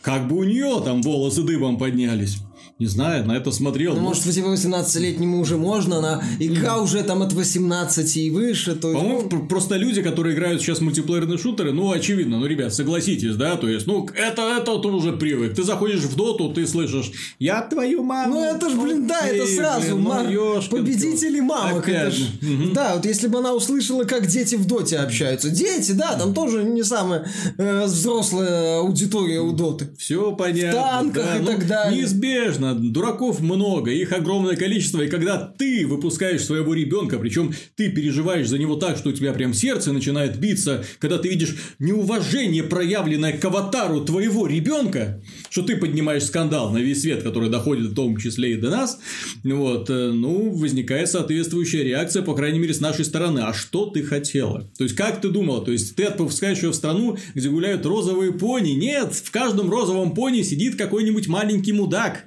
Как бы у нее там волосы дыбом поднялись. Не знаю, на это смотрел. Ну, может, 18-летнему уже можно, на игра уже там от 18 и выше, то есть, По-моему, ну, пр- просто люди, которые играют сейчас в мультиплеерные шутеры, ну, очевидно, ну, ребят, согласитесь, да, то есть, ну, это, это ты уже привык. Ты заходишь в доту, ты слышишь, я твою маму. Ну это ж, блин, да, это сразу блин, ну, победители мамок. Опять это ж-. Мгм. Да, вот если бы она услышала, как дети в доте общаются. Дети, да, там тоже не самая э, взрослая аудитория у доты. Все понятно. танках да, и ну, так далее. Неизбежно, понятно, дураков много, их огромное количество, и когда ты выпускаешь своего ребенка, причем ты переживаешь за него так, что у тебя прям сердце начинает биться, когда ты видишь неуважение, проявленное к аватару твоего ребенка, что ты поднимаешь скандал на весь свет, который доходит в том числе и до нас, вот, э, ну, возникает соответствующая реакция, по крайней мере, с нашей стороны. А что ты хотела? То есть, как ты думала? То есть, ты отпускаешь ее в страну, где гуляют розовые пони? Нет, в каждом розовом пони сидит какой-нибудь маленький мудак.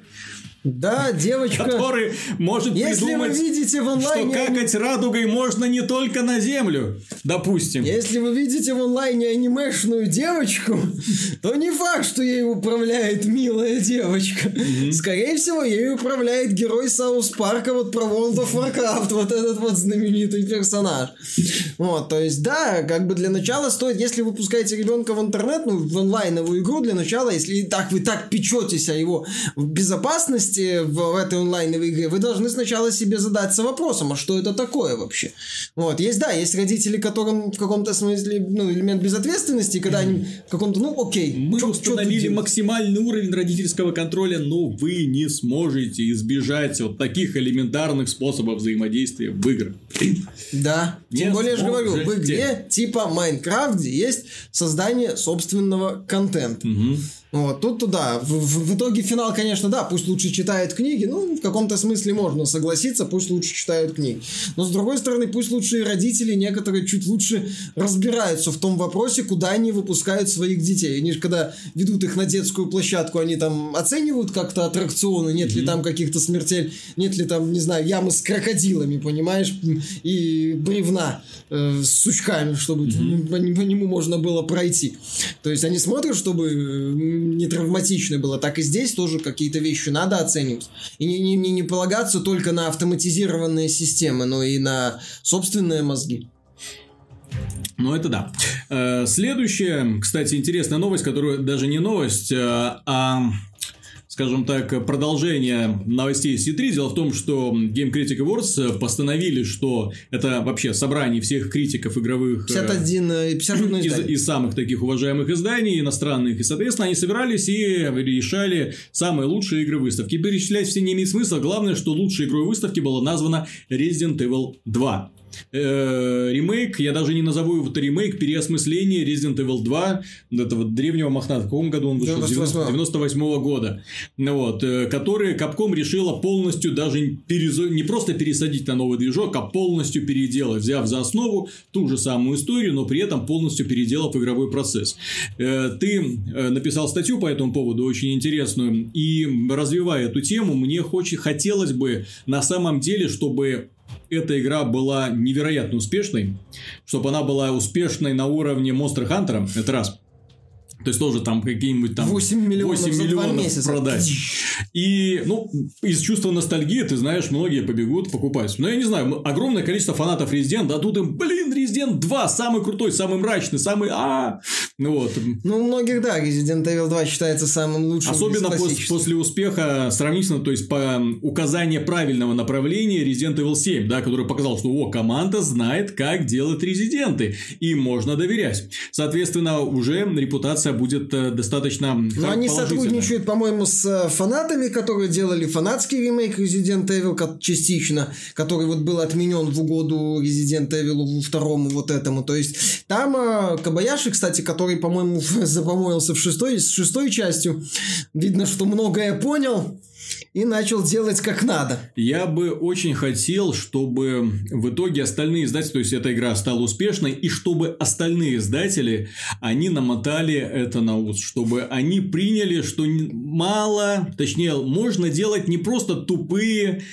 Да, девочка. Который может Если придумать, вы видите в онлайне... что какать радугой можно не только на землю, допустим. Если вы видите в онлайне анимешную девочку, то не факт, что ей управляет милая девочка. Скорее всего, ей управляет герой Саус Парка вот про World of Warcraft, вот этот вот знаменитый персонаж. Вот, то есть, да, как бы для начала стоит, если вы пускаете ребенка в интернет, ну, в онлайновую игру, для начала, если и так вы так печетесь о его безопасности, в, в этой онлайновой игре, вы должны сначала себе задаться вопросом, а что это такое вообще? Вот, есть, да, есть родители, которым в каком-то смысле, ну, элемент безответственности, когда они в каком-то, ну, окей. Мы чё- чё установили тут максимальный уровень родительского контроля, но вы не сможете избежать вот таких элементарных способов взаимодействия в играх. Да. Не Тем более, я же говорю, в игре типа Майнкрафт, есть создание собственного контента. Вот, тут туда. В, в- в итоге финал, конечно, да, пусть лучше читают книги, ну, в каком-то смысле можно согласиться, пусть лучше читают книги. Но, с другой стороны, пусть лучше и родители некоторые чуть лучше разбираются в том вопросе, куда они выпускают своих детей. Они же, когда ведут их на детскую площадку, они там оценивают как-то аттракционы, нет ли там каких-то смертей, нет ли там, не знаю, ямы с крокодилами, понимаешь, и бревна э, с сучками, чтобы по, нему можно было пройти. То есть они смотрят, чтобы не травматично было. Так и здесь тоже какие-то вещи надо оценивать. И не, не, не- не полагаться только на автоматизированные системы, но и на собственные мозги. Ну, это да. Э, Следующая, кстати, интересная новость, которая даже не новость, э, а скажем так, продолжение новостей C3. Дело в том, что Game Critic Awards постановили, что это вообще собрание всех критиков игровых... э, 51, э, 51 из, издание. из самых таких уважаемых изданий, иностранных, и, соответственно, они собирались и решали самые лучшие игры выставки. Перечислять все не имеет смысла, главное, что лучшей игрой выставки была названа Resident Evil 2. Э, ремейк, я даже не назову его это ремейк, переосмысление Resident Evil 2, вот этого древнего мохната, в каком году он вышел? 98-го. 98 года, ну вот, э, который Capcom решила полностью даже перезо- не просто пересадить на новый движок, а полностью переделать, взяв за основу ту же самую историю, но при этом полностью переделав игровой процесс. Э, Ты э, написал статью по этому поводу, очень интересную, и развивая эту тему, мне хоч- хотелось бы на самом деле, чтобы эта игра была невероятно успешной, чтобы она была успешной на уровне Monster Hunter, это раз. То есть тоже там какие-нибудь там 8 миллионов 8 за два миллионов месяца. продать. И, ну, из чувства ностальгии, ты знаешь, многие побегут покупать. Но я не знаю, огромное количество фанатов Resident, да тут им, блин, Resident 2 самый крутой, самый мрачный, самый а Ну вот. Ну, у многих, да, Resident Evil 2 считается самым лучшим. Особенно пос- после успеха сравнительно, то есть по указанию правильного направления Resident Evil 7, да, который показал, что о, команда знает, как делать резиденты, и можно доверять. Соответственно, уже репутация будет э, достаточно Но они сотрудничают, по-моему, с э, фанатами, которые делали фанатский ремейк Resident Evil частично, который вот был отменен в угоду Resident Evil второму вот этому. То есть там э, Кабаяши, кстати, который, по-моему, запомоился в шестой, с шестой частью, видно, что многое понял и начал делать как надо. Я бы очень хотел, чтобы в итоге остальные издатели, то есть эта игра стала успешной, и чтобы остальные издатели, они намотали это на ус, чтобы они приняли, что мало, точнее, можно делать не просто тупые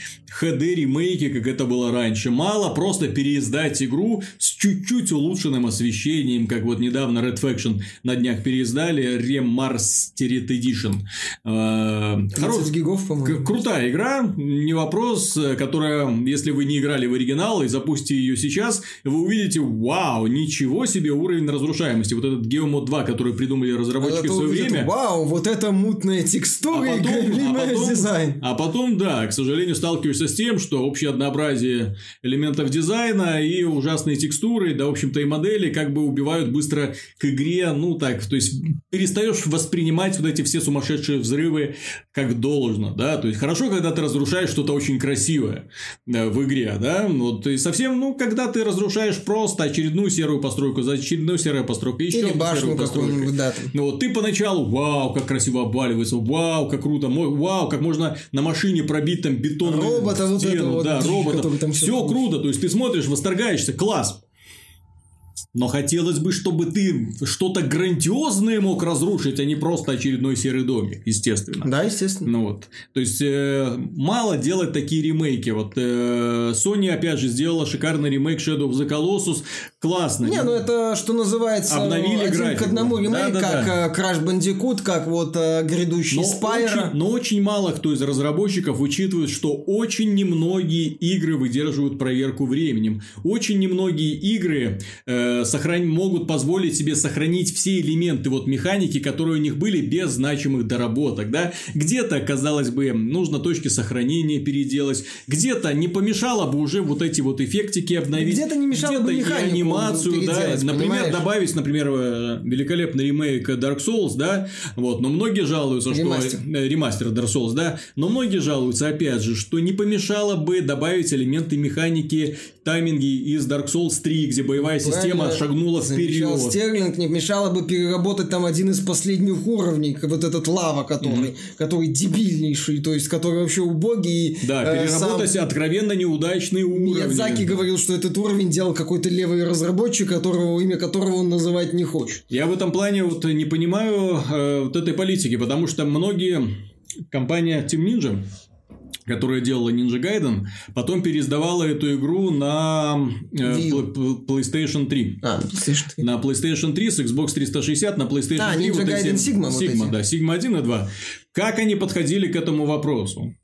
HD-ремейки, как это было раньше, мало просто переиздать игру с чуть-чуть улучшенным освещением, как вот недавно Red Faction на днях переиздали Remastered Edition. Э, 30 хоро- гигов, по-моему. Крутая игра, не вопрос, которая, если вы не играли в оригинал и запустите ее сейчас, вы увидите, вау, ничего себе уровень разрушаемости. Вот этот Geomod 2, который придумали разработчики в Зато свое увидят, время. Вау, вот это мутная текстура А и потом, а, галимый потом, дизайн. а потом, да, к сожалению, сталкиваешься с тем, что общее однообразие элементов дизайна и ужасные текстуры, да, в общем-то, и модели как бы убивают быстро к игре, ну так, то есть перестаешь воспринимать вот эти все сумасшедшие взрывы как должно. да, то есть хорошо, когда ты разрушаешь что-то очень красивое да, в игре, да, вот и совсем, ну, когда ты разрушаешь просто очередную серую постройку, за очередную серую постройку, еще Или башню какую-нибудь, да. Ну вот ты поначалу, вау, как красиво обваливается, вау, как круто, вау, как можно на машине пробить там бетонную Робота вот стену, вот, да, робота, который там всё все круто, то есть ты смотришь, восторгаешься, класс. Но хотелось бы, чтобы ты что-то грандиозное мог разрушить, а не просто очередной серый домик, естественно. Да, естественно. Ну вот. То есть э, мало делать такие ремейки. Вот э, Sony, опять же, сделала шикарный ремейк Shadow of the Colossus. Классно. Не, ну это, что называется, Обновили один графику. к одному ремейк, Да-да-да. как э, Crash Bandicoot, как вот э, грядущий Но Спайра. очень, но очень мало кто из разработчиков учитывает, что очень немногие игры выдерживают проверку временем. Очень немногие игры э, сохран- могут позволить себе сохранить все элементы вот механики, которые у них были без значимых доработок. Да? Где-то, казалось бы, нужно точки сохранения переделать, где-то не помешало бы уже вот эти вот эффектики обновить. Где-то не мешало бы где-то и механику анимацию, да, например, понимаешь? добавить, например, э, великолепный ремейк Dark Souls, да, вот, но многие жалуются, Ремастер. что э, ремастер Dark Souls, да, но многие жалуются, опять же, что не помешало бы добавить элементы механики, тайминги из Dark Souls 3, где боевая система шагнула вперед. Стерлинг не мешало бы переработать там один из последних уровней, вот этот лава, который, который дебильнейший, то есть который вообще убогий. Да, э, переработать сам откровенно неудачные уровни. Миядзаки говорил, что этот уровень делал какой-то левый разработчик, которого имя которого он называть не хочет. Я в этом плане вот не понимаю э, вот этой политики, потому что многие компания Team Ninja которая делала Ninja Gaiden, потом переиздавала эту игру на э, PlayStation 3. А, слышишь ты. На PlayStation 3 с Xbox 360, на PlayStation А, 3 Ninja вот Gaiden Sigma вот Sigma, эти. да, Sigma 1 и 2. Как они подходили к этому вопросу?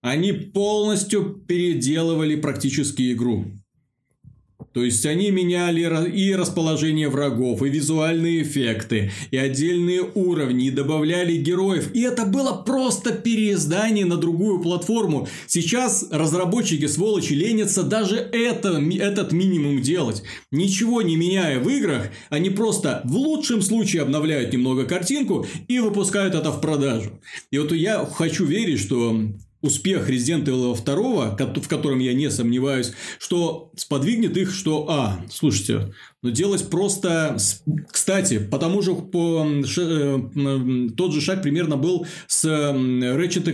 Они полностью переделывали практически игру. То есть они меняли и расположение врагов, и визуальные эффекты, и отдельные уровни, и добавляли героев. И это было просто переиздание на другую платформу. Сейчас разработчики сволочи ленятся даже это, этот минимум делать. Ничего не меняя в играх, они просто в лучшем случае обновляют немного картинку и выпускают это в продажу. И вот я хочу верить, что успех Resident Evil 2, ко- в котором я не сомневаюсь, что сподвигнет их, что, а, слушайте, ну делать просто... Кстати, по тому же, по, э, тот же шаг примерно был с Ratchet и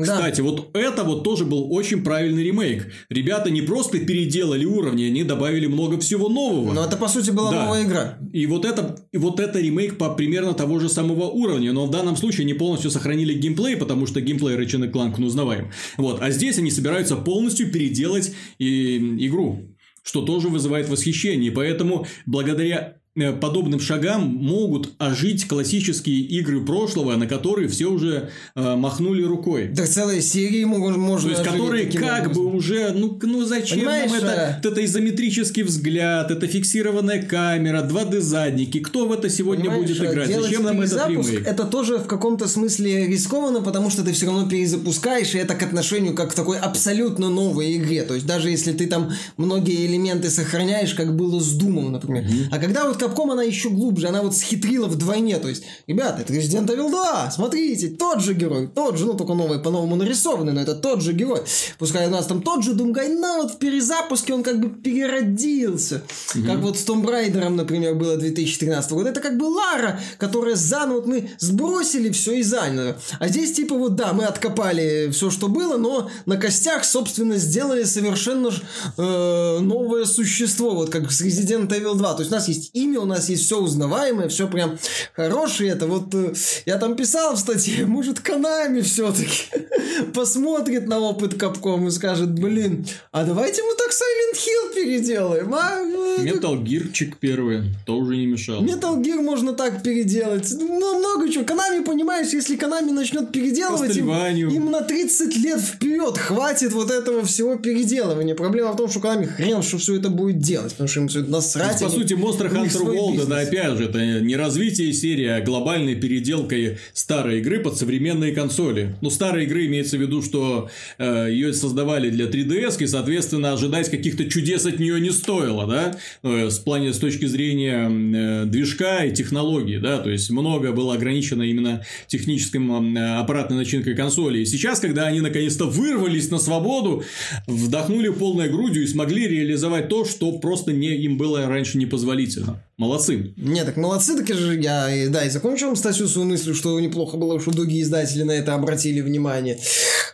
Clank. Да. Кстати, вот это вот тоже был очень правильный ремейк. Ребята не просто переделали уровни, они добавили много всего нового. Но это, по сути, была Да. новая игра. И вот это, и вот это ремейк по примерно того же самого уровня, но в данном случае они полностью сохранили геймплей, потому что геймплей Ratchet Clank ну, узнаваем. Вот. А здесь они собираются полностью переделать и, игру, что тоже вызывает восхищение. Поэтому благодаря подобным шагам могут ожить классические игры прошлого, на которые все уже э, махнули рукой. Да целые серии могут, можно То есть, которые как образом. бы уже, ну, ну зачем Понимаешь, нам это, э, это изометрический взгляд, это фиксированная камера, 2D задники, кто в это сегодня Понимаешь, будет играть, делать зачем нам этот перезапуск ремейк? Это тоже в каком-то смысле рискованно, потому что ты все равно перезапускаешь, и это к отношению как к такой абсолютно новой игре. То есть даже если ты там многие элементы сохраняешь, как было с Думом, например. А когда вот Capcom, она еще глубже, она вот схитрила вдвойне. То есть, ребята, это Resident Evil 2, смотрите, тот же герой, тот же, ну только новый, по-новому нарисованный, но это тот же герой. Пускай у нас там тот же Думгай, но вот в перезапуске он как бы переродился. Как вот с Tomb Raider, например, было 2013 года. Это как бы Лара, которая заново вот мы сбросили все и заново. А здесь типа вот да, мы откопали все, что было, но на костях, собственно, сделали совершенно э, новое существо, вот как с Resident Evil 2. То есть у нас есть имя, у нас есть все узнаваемое, все прям хорошее. Это вот э, я там писал в статье, может, Канами все-таки посмотрит на опыт Capcom и скажет, блин, а давайте мы так Silent Hill переделаем, а? Metal Gearчик первый тоже не мешал. Metal Gear можно так переделать. Ну, много чего. Канами, понимаешь, если Канами начнет переделывать, им, им на 30 лет вперед хватит вот этого всего переделывания. Проблема в том, что Канами хрен, что все это будет делать, потому что им все это То есть, насрать. по сути, Monster Hunter World это опять же это не развитие серии, а глобальной переделкой старой игры под современные консоли. Ну, старые игры имеется в виду, что э, ее создавали для 3DS, и, соответственно, ожидать каких-то чудес от нее не стоило, да, э, с плане с точки зрения э, движка и технологий, да, то есть много было ограничено именно техническим э, аппаратной начинкой консоли. И сейчас, когда они наконец-то вырвались на свободу, вдохнули полной грудью и смогли реализовать то, что просто не, им было раньше непозволительно. Молодцы. Не, так молодцы, так же я, да, и закончил статью свою мысль, что неплохо было, что другие издатели на это обратили внимание.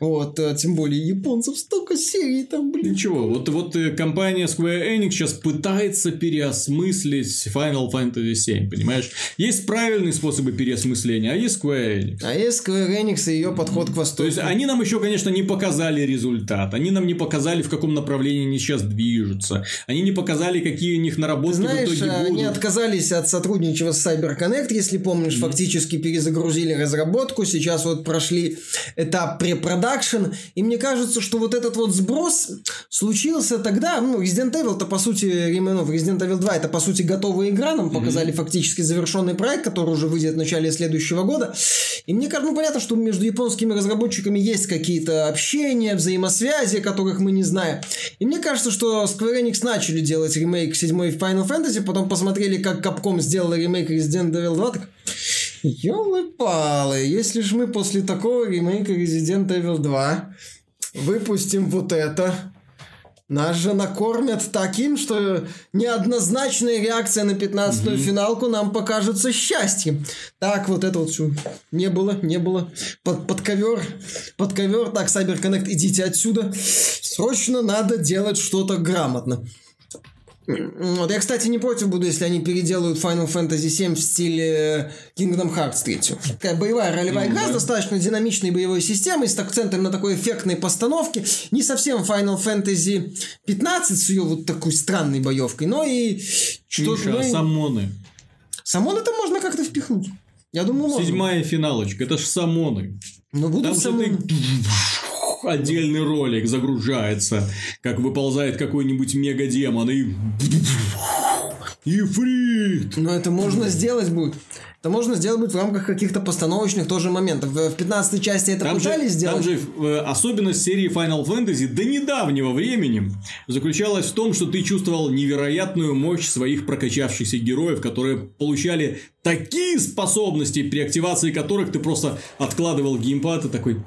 Вот, а тем более японцев столько серий там, блин. Ничего, вот, вот э, компания Square Enix сейчас пытается переосмыслить Final Fantasy VII, понимаешь? Есть правильные способы переосмысления, а есть Square Enix. А есть Square Enix и ее подход к востоку. То есть, они нам еще, конечно, не показали результат, они нам не показали, в каком направлении они сейчас движутся, они не показали, какие у них наработки Знаешь, в итоге будут. они отказались от сотрудничества с CyberConnect, если помнишь, mm-hmm. фактически перезагрузили разработку, сейчас вот прошли этап препродакшн, и мне кажется, что вот этот вот сброс случился тогда, ну, Resident Evil-то, по сути, ну, Resident Evil 2 это, по сути, готовая игра, нам показали mm-hmm. фактически завершенный проект, который уже выйдет в начале следующего года, и мне кажется, ну, понятно, что между японскими разработчиками есть какие-то общения, взаимосвязи, которых мы не знаем, и мне кажется, что Square Enix начали делать ремейк 7 Final Fantasy, потом посмотрели посмотрели, как Capcom сделала ремейк Resident Evil 2, так... Ёлы-палы, если ж мы после такого ремейка Resident Evil 2 выпустим вот это, нас же накормят таким, что неоднозначная реакция на 15-ю mm-hmm. финалку нам покажется счастьем. Так, вот это вот все. Не было, не было. Под, под ковер. Под ковер. Так, CyberConnect, идите отсюда. Срочно надо делать что-то грамотно. Вот я, кстати, не против буду, если они переделают Final Fantasy VII в стиле Kingdom Hearts 3. Такая боевая ролевая mm, игра с достаточно динамичной боевой системой, с акцентом на такой эффектной постановке. Не совсем Final Fantasy 15 с ее вот такой странной боевкой, но и что-то... Ну, а самоны? Самоны там можно как-то впихнуть. Я думаю, можно. Седьмая финалочка, это же самоны. Ну, будут там самоны. Ты отдельный ролик загружается, как выползает какой-нибудь мега-демон и... Ифрит! Но это можно сделать будет. Это можно сделать будет в рамках каких-то постановочных тоже моментов. В 15 части это там пытались же, сделать. Там же э, особенность серии Final Fantasy до недавнего времени заключалась в том, что ты чувствовал невероятную мощь своих прокачавшихся героев, которые получали такие способности, при активации которых ты просто откладывал геймпад и такой...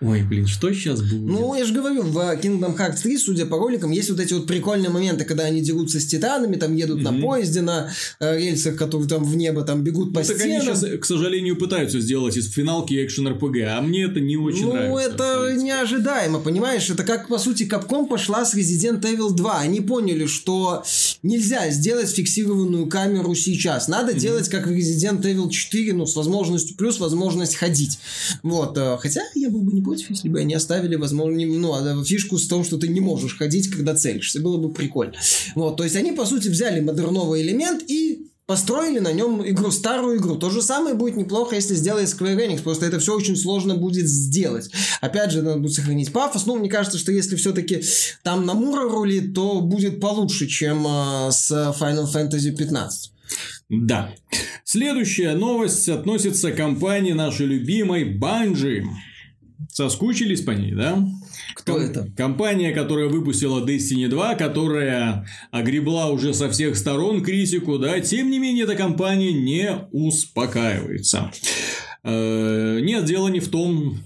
Ой, блин, что сейчас будет? Ну, я же говорю, в Kingdom Hearts 3, судя по роликам, есть вот эти вот прикольные моменты, когда они дерутся с титанами, там едут mm-hmm. на поезде, на э, рельсах, которые там в небо там бегут по ну, стенам. Так они сейчас, к сожалению, пытаются сделать из финалки экшен РПГ, а мне это не очень ну, нравится. Ну, это неожидаемо, понимаешь? Это как, по сути, Capcom пошла с Resident Evil 2. Они поняли, что нельзя сделать фиксированную камеру сейчас. Надо mm-hmm. делать как в Resident Evil 4, ну, с возможностью плюс возможность ходить. Вот. Э, хотя я был бы не против, если бы они оставили, возможно, ну, а, фишку с том, что ты не можешь ходить, когда целишься. Было бы прикольно. Вот, то есть они, по сути, взяли модерновый элемент и построили на нем игру, старую игру. То же самое будет неплохо, если сделает Square Enix, просто это все очень сложно будет сделать. Опять же, надо будет сохранить пафос. Ну, мне кажется, что если все-таки там Намура рулит, то будет получше, чем э, с Final Fantasy 15. Да. Следующая новость относится к компании нашей любимой Bungie. Соскучились по ней, да? Кто Ком- это? Компания, которая выпустила Destiny 2, которая огребла уже со всех сторон критику, да, тем не менее, эта компания не успокаивается. Э, нет, дело не в том,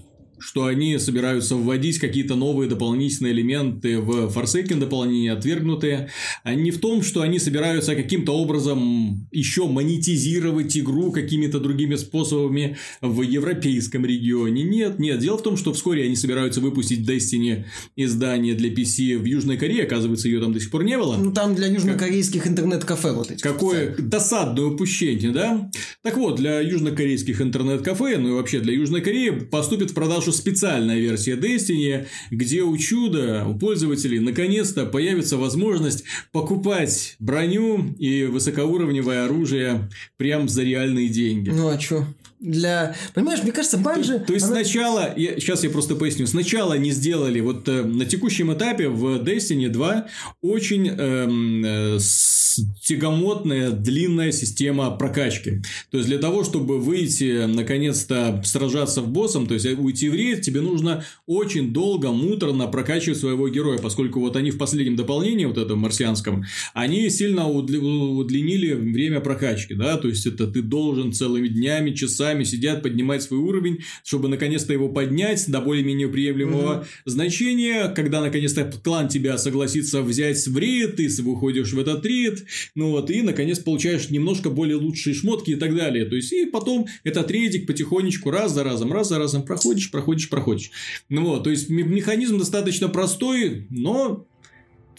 что они собираются вводить какие-то новые дополнительные элементы в Forsaken дополнение, отвергнутые, а не в том, что они собираются каким-то образом еще монетизировать игру какими-то другими способами в европейском регионе. Нет, нет. Дело в том, что вскоре они собираются выпустить Destiny издание для PC в Южной Корее. Оказывается, ее там до сих пор не было. Ну, там для южнокорейских интернет-кафе вот эти. Какое досадное упущение, да? Так вот, для южнокорейских интернет-кафе, ну и вообще для Южной Кореи поступит в продажу специальная версия Destiny, где у чуда, у пользователей наконец-то появится возможность покупать броню и высокоуровневое оружие прям за реальные деньги. Ну а чё? Для... Понимаешь, мне кажется, Банжи... То, то есть, она... сначала... Я, сейчас я просто поясню. Сначала они сделали вот э, на текущем этапе в Destiny 2 очень... Э, с тягомотная, длинная система прокачки. То есть, для того, чтобы выйти, наконец-то, сражаться в боссом, то есть, уйти в рейд, тебе нужно очень долго, муторно прокачивать своего героя, поскольку вот они в последнем дополнении, вот этом марсианском, они сильно удлинили время прокачки, да, то есть, это ты должен целыми днями, часами сидят, поднимать свой уровень, чтобы наконец-то его поднять до более-менее приемлемого угу. значения, когда наконец-то клан тебя согласится взять в рейд, ты выходишь в этот рейд, ну вот, и наконец получаешь немножко более лучшие шмотки и так далее. То есть, и потом этот рейдик потихонечку раз за разом, раз за разом проходишь, проходишь, проходишь. Ну вот, то есть, механизм достаточно простой, но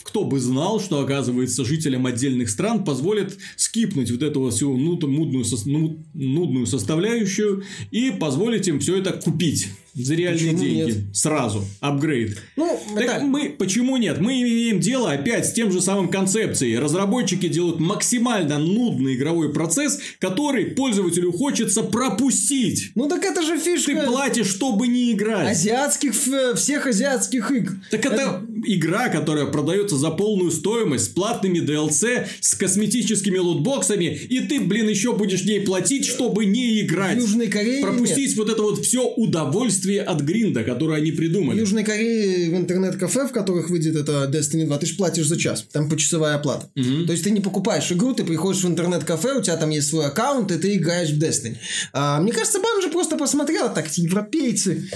кто бы знал, что, оказывается, жителям отдельных стран позволит скипнуть вот эту всю нудную, составляющую и позволить им все это купить за реальные почему деньги. Нет? Сразу. Апгрейд. Ну, так это... мы, почему нет? Мы имеем дело опять с тем же самым концепцией. Разработчики делают максимально нудный игровой процесс, который пользователю хочется пропустить. Ну так это же фишка. Ты платишь, чтобы не играть. Азиатских, всех азиатских игр. Так это, это игра, которая продается за полную стоимость, с платными DLC, с косметическими лутбоксами, и ты, блин, еще будешь ней платить, чтобы не играть. В Южной Корее Пропустить нет. вот это вот все удовольствие удовольствие от гринда, которое они придумали. В Южной Корее в интернет-кафе, в которых выйдет это Destiny 2, ты же платишь за час. Там почасовая оплата. Угу. То есть, ты не покупаешь игру, ты приходишь в интернет-кафе, у тебя там есть свой аккаунт, и ты играешь в Destiny. А, мне кажется, Банжи просто посмотрела так, европейцы,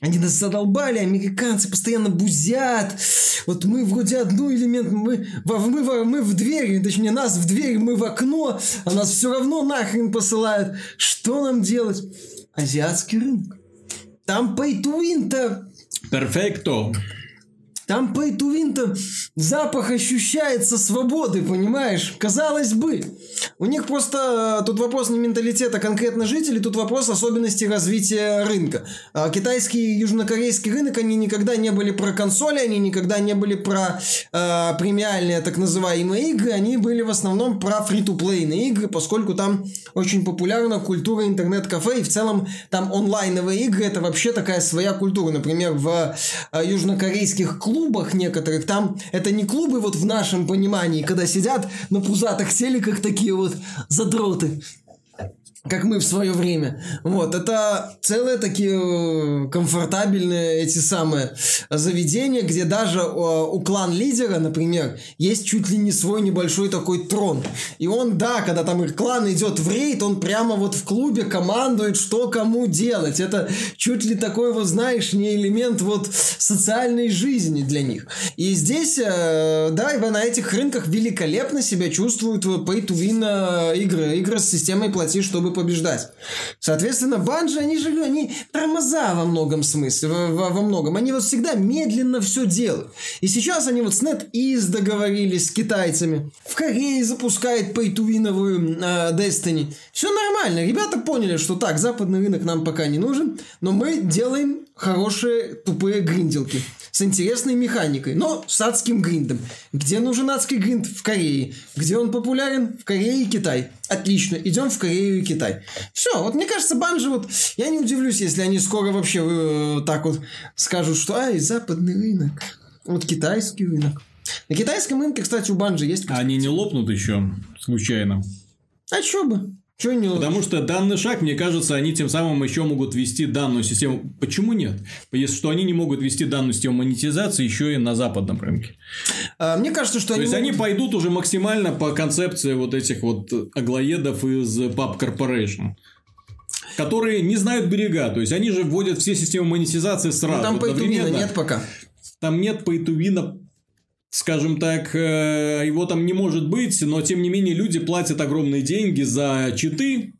они нас задолбали, американцы постоянно бузят. Вот мы вроде одну элемент, мы, мы, мы в дверь, точнее нас в дверь, мы в окно, а нас все равно нахрен посылают. Что нам делать? Азиатский рынок. Там pay to win-то... Там pay to win запах ощущается свободы, понимаешь? Казалось бы. У них просто э, тут вопрос не менталитета конкретно жителей, тут вопрос особенностей развития рынка. А китайский и южнокорейский рынок, они никогда не были про консоли, они никогда не были про э, премиальные так называемые игры, они были в основном про фри-то-плейные игры, поскольку там очень популярна культура интернет-кафе, и в целом там онлайновые игры, это вообще такая своя культура. Например, в э, южнокорейских клубах клубах некоторых, там это не клубы вот в нашем понимании, когда сидят на пузатых телеках такие вот задроты, как мы в свое время. Вот, это целые такие э, комфортабельные эти самые заведения, где даже э, у клан-лидера, например, есть чуть ли не свой небольшой такой трон. И он, да, когда там их клан идет в рейд, он прямо вот в клубе командует, что кому делать. Это чуть ли такой вот, знаешь, не элемент вот социальной жизни для них. И здесь, э, да, на этих рынках великолепно себя чувствуют pay-to-win игры. Игры с системой плати, чтобы чтобы побеждать. Соответственно, банжи, они же, они тормоза во многом смысле, во, во, во многом. Они вот всегда медленно все делают. И сейчас они вот с NetEase договорились с китайцами. В Корее запускает пейтувиновую э, Destiny. Все нормально. Ребята поняли, что так, западный рынок нам пока не нужен, но мы делаем хорошие тупые гринделки с интересной механикой, но с адским гриндом. Где нужен адский гринд? В Корее. Где он популярен? В Корее и Китай. Отлично, идем в Корею и Китай. Все, вот мне кажется, банжи вот, я не удивлюсь, если они скоро вообще э, так вот скажут, что ай, западный рынок, вот китайский рынок. На китайском рынке, кстати, у банжи есть... Они не лопнут еще случайно. А чё бы? Чё не... Потому что данный шаг, мне кажется, они тем самым еще могут вести данную систему. Почему нет? Если что они не могут вести данную систему монетизации еще и на западном рынке. А, мне кажется, что То они. То есть могут... они пойдут уже максимально по концепции вот этих вот аглоедов из Pub Corporation которые не знают берега. То есть они же вводят все системы монетизации сразу. Но там пейтувина нет пока. Там нет пейтувина скажем так, э, его там не может быть, но тем не менее люди платят огромные деньги за читы,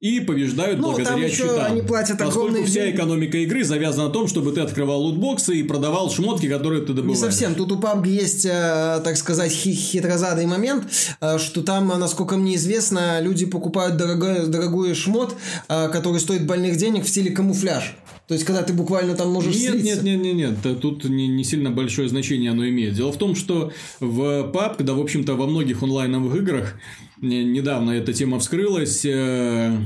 и побеждают ну, благодаря там читам. Они платят Поскольку вся деньги. экономика игры завязана на том, чтобы ты открывал лутбоксы и продавал шмотки, которые ты добываешь. Не совсем. Тут у PUBG есть, э, так сказать, хитрозадый момент, э, что там, насколько мне известно, люди покупают дорогой, дорогой шмот, который стоит больных денег в стиле камуфляж. То есть, когда ты буквально там можешь Нет, слиться. нет, нет, нет, нет. Тут не, не сильно большое значение оно имеет. Дело в том, что в PUBG, когда, в общем-то, во многих онлайновых играх недавно эта тема вскрылась, э,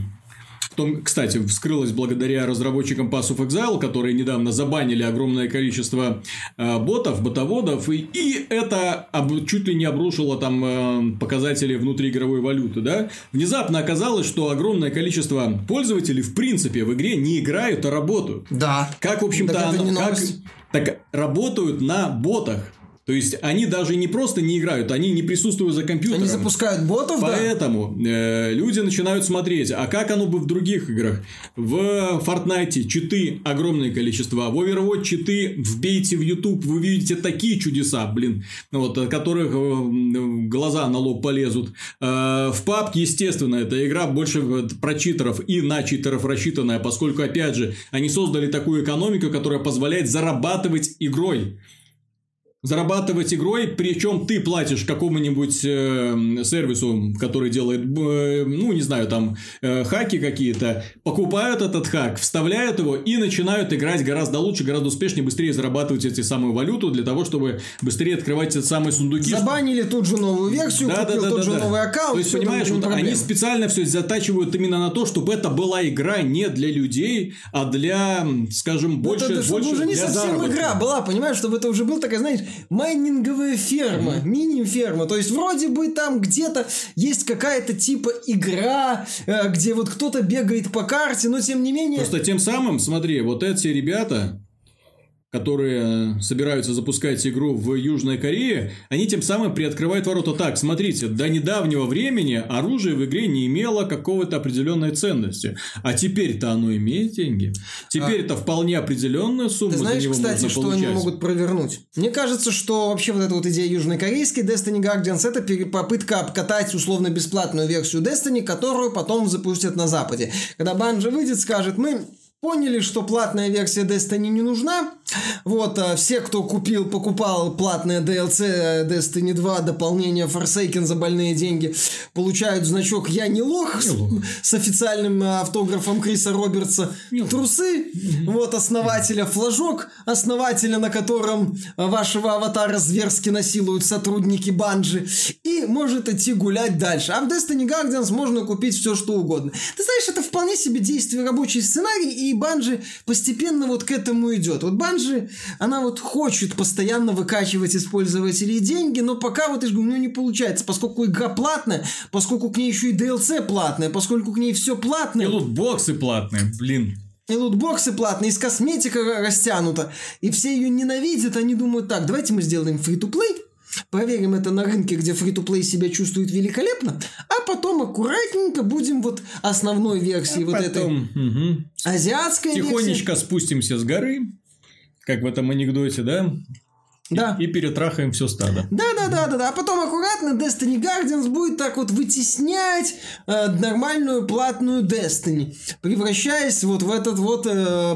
В том, кстати, вскрылось благодаря разработчикам Pass of Exile, которые недавно забанили огромное количество э, ботов, ботоводов, и, и это об, чуть ли не обрушило там э, показатели внутриигровой валюты, да? Внезапно оказалось, что огромное количество пользователей в принципе в игре не играют, а работают. Да. Как, в общем-то, оно, как, так работают на ботах. То есть они даже не просто не играют, они не присутствуют за компьютером. Они запускают ботов, Поэтому да? э, люди начинают смотреть, а как оно бы в других играх. В Fortnite читы огромное количество, в Overwatch читы вбейте в YouTube, вы видите такие чудеса, блин, вот, от которых э, глаза на лоб полезут. Э, в PUBG, естественно, эта игра больше про читеров и на читеров рассчитанная, поскольку, опять же, они создали такую экономику, которая позволяет зарабатывать игрой зарабатывать игрой, причем ты платишь какому-нибудь э, сервису, который делает, э, ну, не знаю, там, э, хаки какие-то, покупают этот хак, вставляют его и начинают играть гораздо лучше, гораздо успешнее, быстрее зарабатывать эти самые валюту для того, чтобы быстрее открывать эти самые сундуки. Забанили тут же новую версию, да, купил да, да, тот да, же да. новый аккаунт. То есть, понимаешь, вот они специально все затачивают именно на то, чтобы это была игра не для людей, а для, скажем, больше, это, это, больше уже не совсем заработка. игра была, понимаешь, чтобы это уже был такая, знаешь, майнинговая ферма, mm-hmm. мини-ферма. То есть, вроде бы там где-то есть какая-то типа игра, э, где вот кто-то бегает по карте, но тем не менее... Просто тем самым, смотри, вот эти ребята, которые собираются запускать игру в Южной Корее, они тем самым приоткрывают ворота так. Смотрите, до недавнего времени оружие в игре не имело какого-то определенной ценности. А теперь-то оно имеет деньги. Теперь это а... вполне определенная сумма Ты знаешь, за него кстати, можно что получать. они могут провернуть? Мне кажется, что вообще вот эта вот идея южнокорейской Destiny Guardians это попытка обкатать условно бесплатную версию Destiny, которую потом запустят на Западе. Когда Банжа выйдет, скажет, мы поняли, что платная версия Destiny не нужна. Вот, а все, кто купил, покупал платное DLC Destiny 2, дополнение Forsaken за больные деньги, получают значок «Я не лох», не лох. с официальным автографом Криса Робертса, не трусы, лох. вот, основателя флажок, основателя, на котором вашего аватара зверски насилуют сотрудники Банжи, и может идти гулять дальше. А в Destiny Guardians можно купить все, что угодно. Ты знаешь, это вполне себе действие рабочий сценарий, и Банжи постепенно вот к этому идет. Вот Банжи, она вот хочет постоянно выкачивать из пользователей деньги, но пока вот, я же говорю, ну не получается, поскольку игра платная, поскольку к ней еще и DLC платная, поскольку к ней все платное. И лутбоксы платные, блин. И лутбоксы платные, из косметика растянута. И все ее ненавидят, они думают, так, давайте мы сделаем фри-то-плей, Проверим это на рынке, где фри-то-плей себя чувствует великолепно, а потом аккуратненько будем вот основной версии а вот потом, этой угу. азиатской Тихонечко версии. спустимся с горы, как в этом анекдоте, да? Да. И, и перетрахаем все стадо. Да, да, да, да, да. А потом аккуратно Destiny Guardians будет так вот вытеснять э, нормальную платную Destiny, превращаясь вот в этот вот э,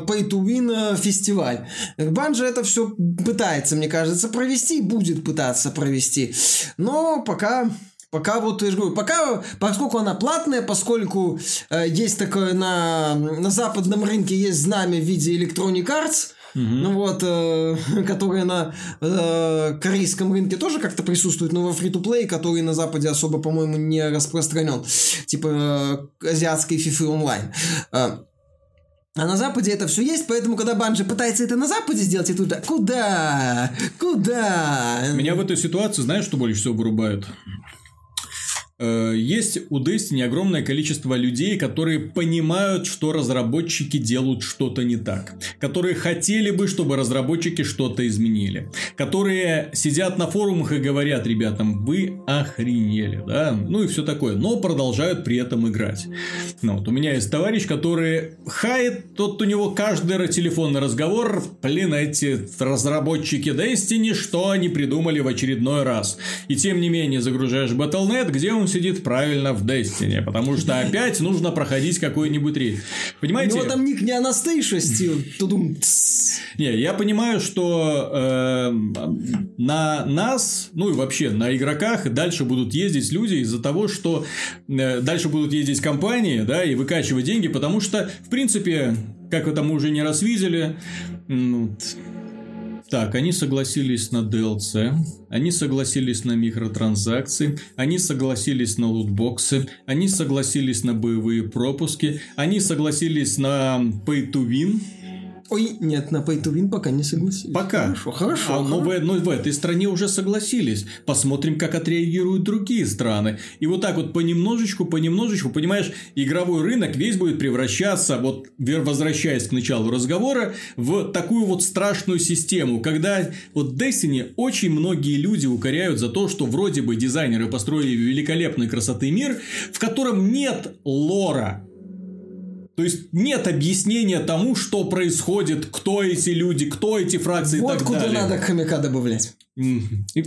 pay to win э, фестиваль. Банжа это все пытается, мне кажется, провести, будет пытаться провести. Но пока Пока вот, я же говорю, пока, поскольку она платная, поскольку э, есть такое на, на западном рынке есть знамя в виде Electronic Arts, Угу. Ну вот, э, которые на э, корейском рынке тоже как-то присутствуют, но во фри-то-плей, который на Западе особо, по-моему, не распространен. Типа э, азиатской фифы онлайн. Э, а на Западе это все есть, поэтому, когда Банжи пытается это на Западе сделать, и туда, куда? Куда? Меня в этой ситуации, знаешь, что больше всего вырубают? Э, есть у Destiny огромное количество людей, которые понимают, что разработчики делают что-то не так. Которые хотели бы, чтобы разработчики что-то изменили. Которые сидят на форумах и говорят ребятам, вы охренели, да? Ну и все такое. Но продолжают при этом играть. Ну, вот у меня есть товарищ, который хает, тот у него каждый телефонный разговор, блин, эти разработчики Destiny, что они придумали в очередной раз. И тем не менее загружаешь Battle.net, где он сидит правильно в Destiny, потому что опять нужно проходить какой-нибудь рейд. Понимаете? У него там ник не Анастейша стил. Не, я понимаю, что э, на нас, ну и вообще на игроках дальше будут ездить люди из-за того, что э, дальше будут ездить компании, да, и выкачивать деньги, потому что, в принципе, как это мы уже не раз видели, Так, они согласились на DLC, они согласились на микротранзакции, они согласились на лутбоксы, они согласились на боевые пропуски, они согласились на pay to win, Ой, нет, на Pay to Win пока не согласились. Пока. Хорошо, хорошо. А, но, в, но в этой стране уже согласились. Посмотрим, как отреагируют другие страны. И вот так вот понемножечку, понемножечку, понимаешь, игровой рынок весь будет превращаться, вот возвращаясь к началу разговора, в такую вот страшную систему, когда вот Destiny очень многие люди укоряют за то, что вроде бы дизайнеры построили великолепной красоты мир, в котором нет лора, то есть нет объяснения тому, что происходит, кто эти люди, кто эти фракции вот и так куда далее. надо хомяка добавлять.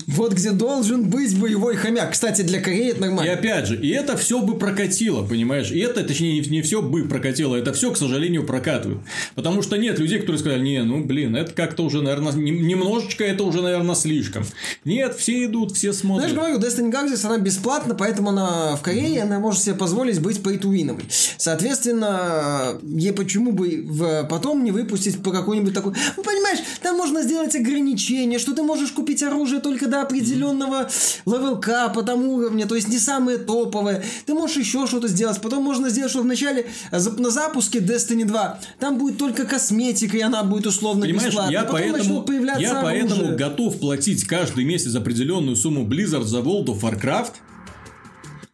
Вот где должен быть боевой хомяк. Кстати, для Кореи это нормально. И опять же, и это все бы прокатило, понимаешь? И это, точнее, не, все бы прокатило, это все, к сожалению, прокатывают. Потому что нет людей, которые сказали, не, ну, блин, это как-то уже, наверное, немножечко это уже, наверное, слишком. Нет, все идут, все смотрят. Знаешь, говорю, Destiny Galaxy, она бесплатна, поэтому она в Корее, она может себе позволить pay to win Соответственно, ей почему бы потом не выпустить по какой-нибудь такой... Ну, понимаешь, там можно сделать ограничение, что ты можешь купить купить оружие только до определенного левелка по тому уровню, то есть не самые топовые. Ты можешь еще что-то сделать. Потом можно сделать, что вначале э, на запуске Destiny 2 там будет только косметика, и она будет условно Понимаешь, бесплатной. я Потом поэтому, появляться я оружие. поэтому готов платить каждый месяц определенную сумму Blizzard за World of Warcraft,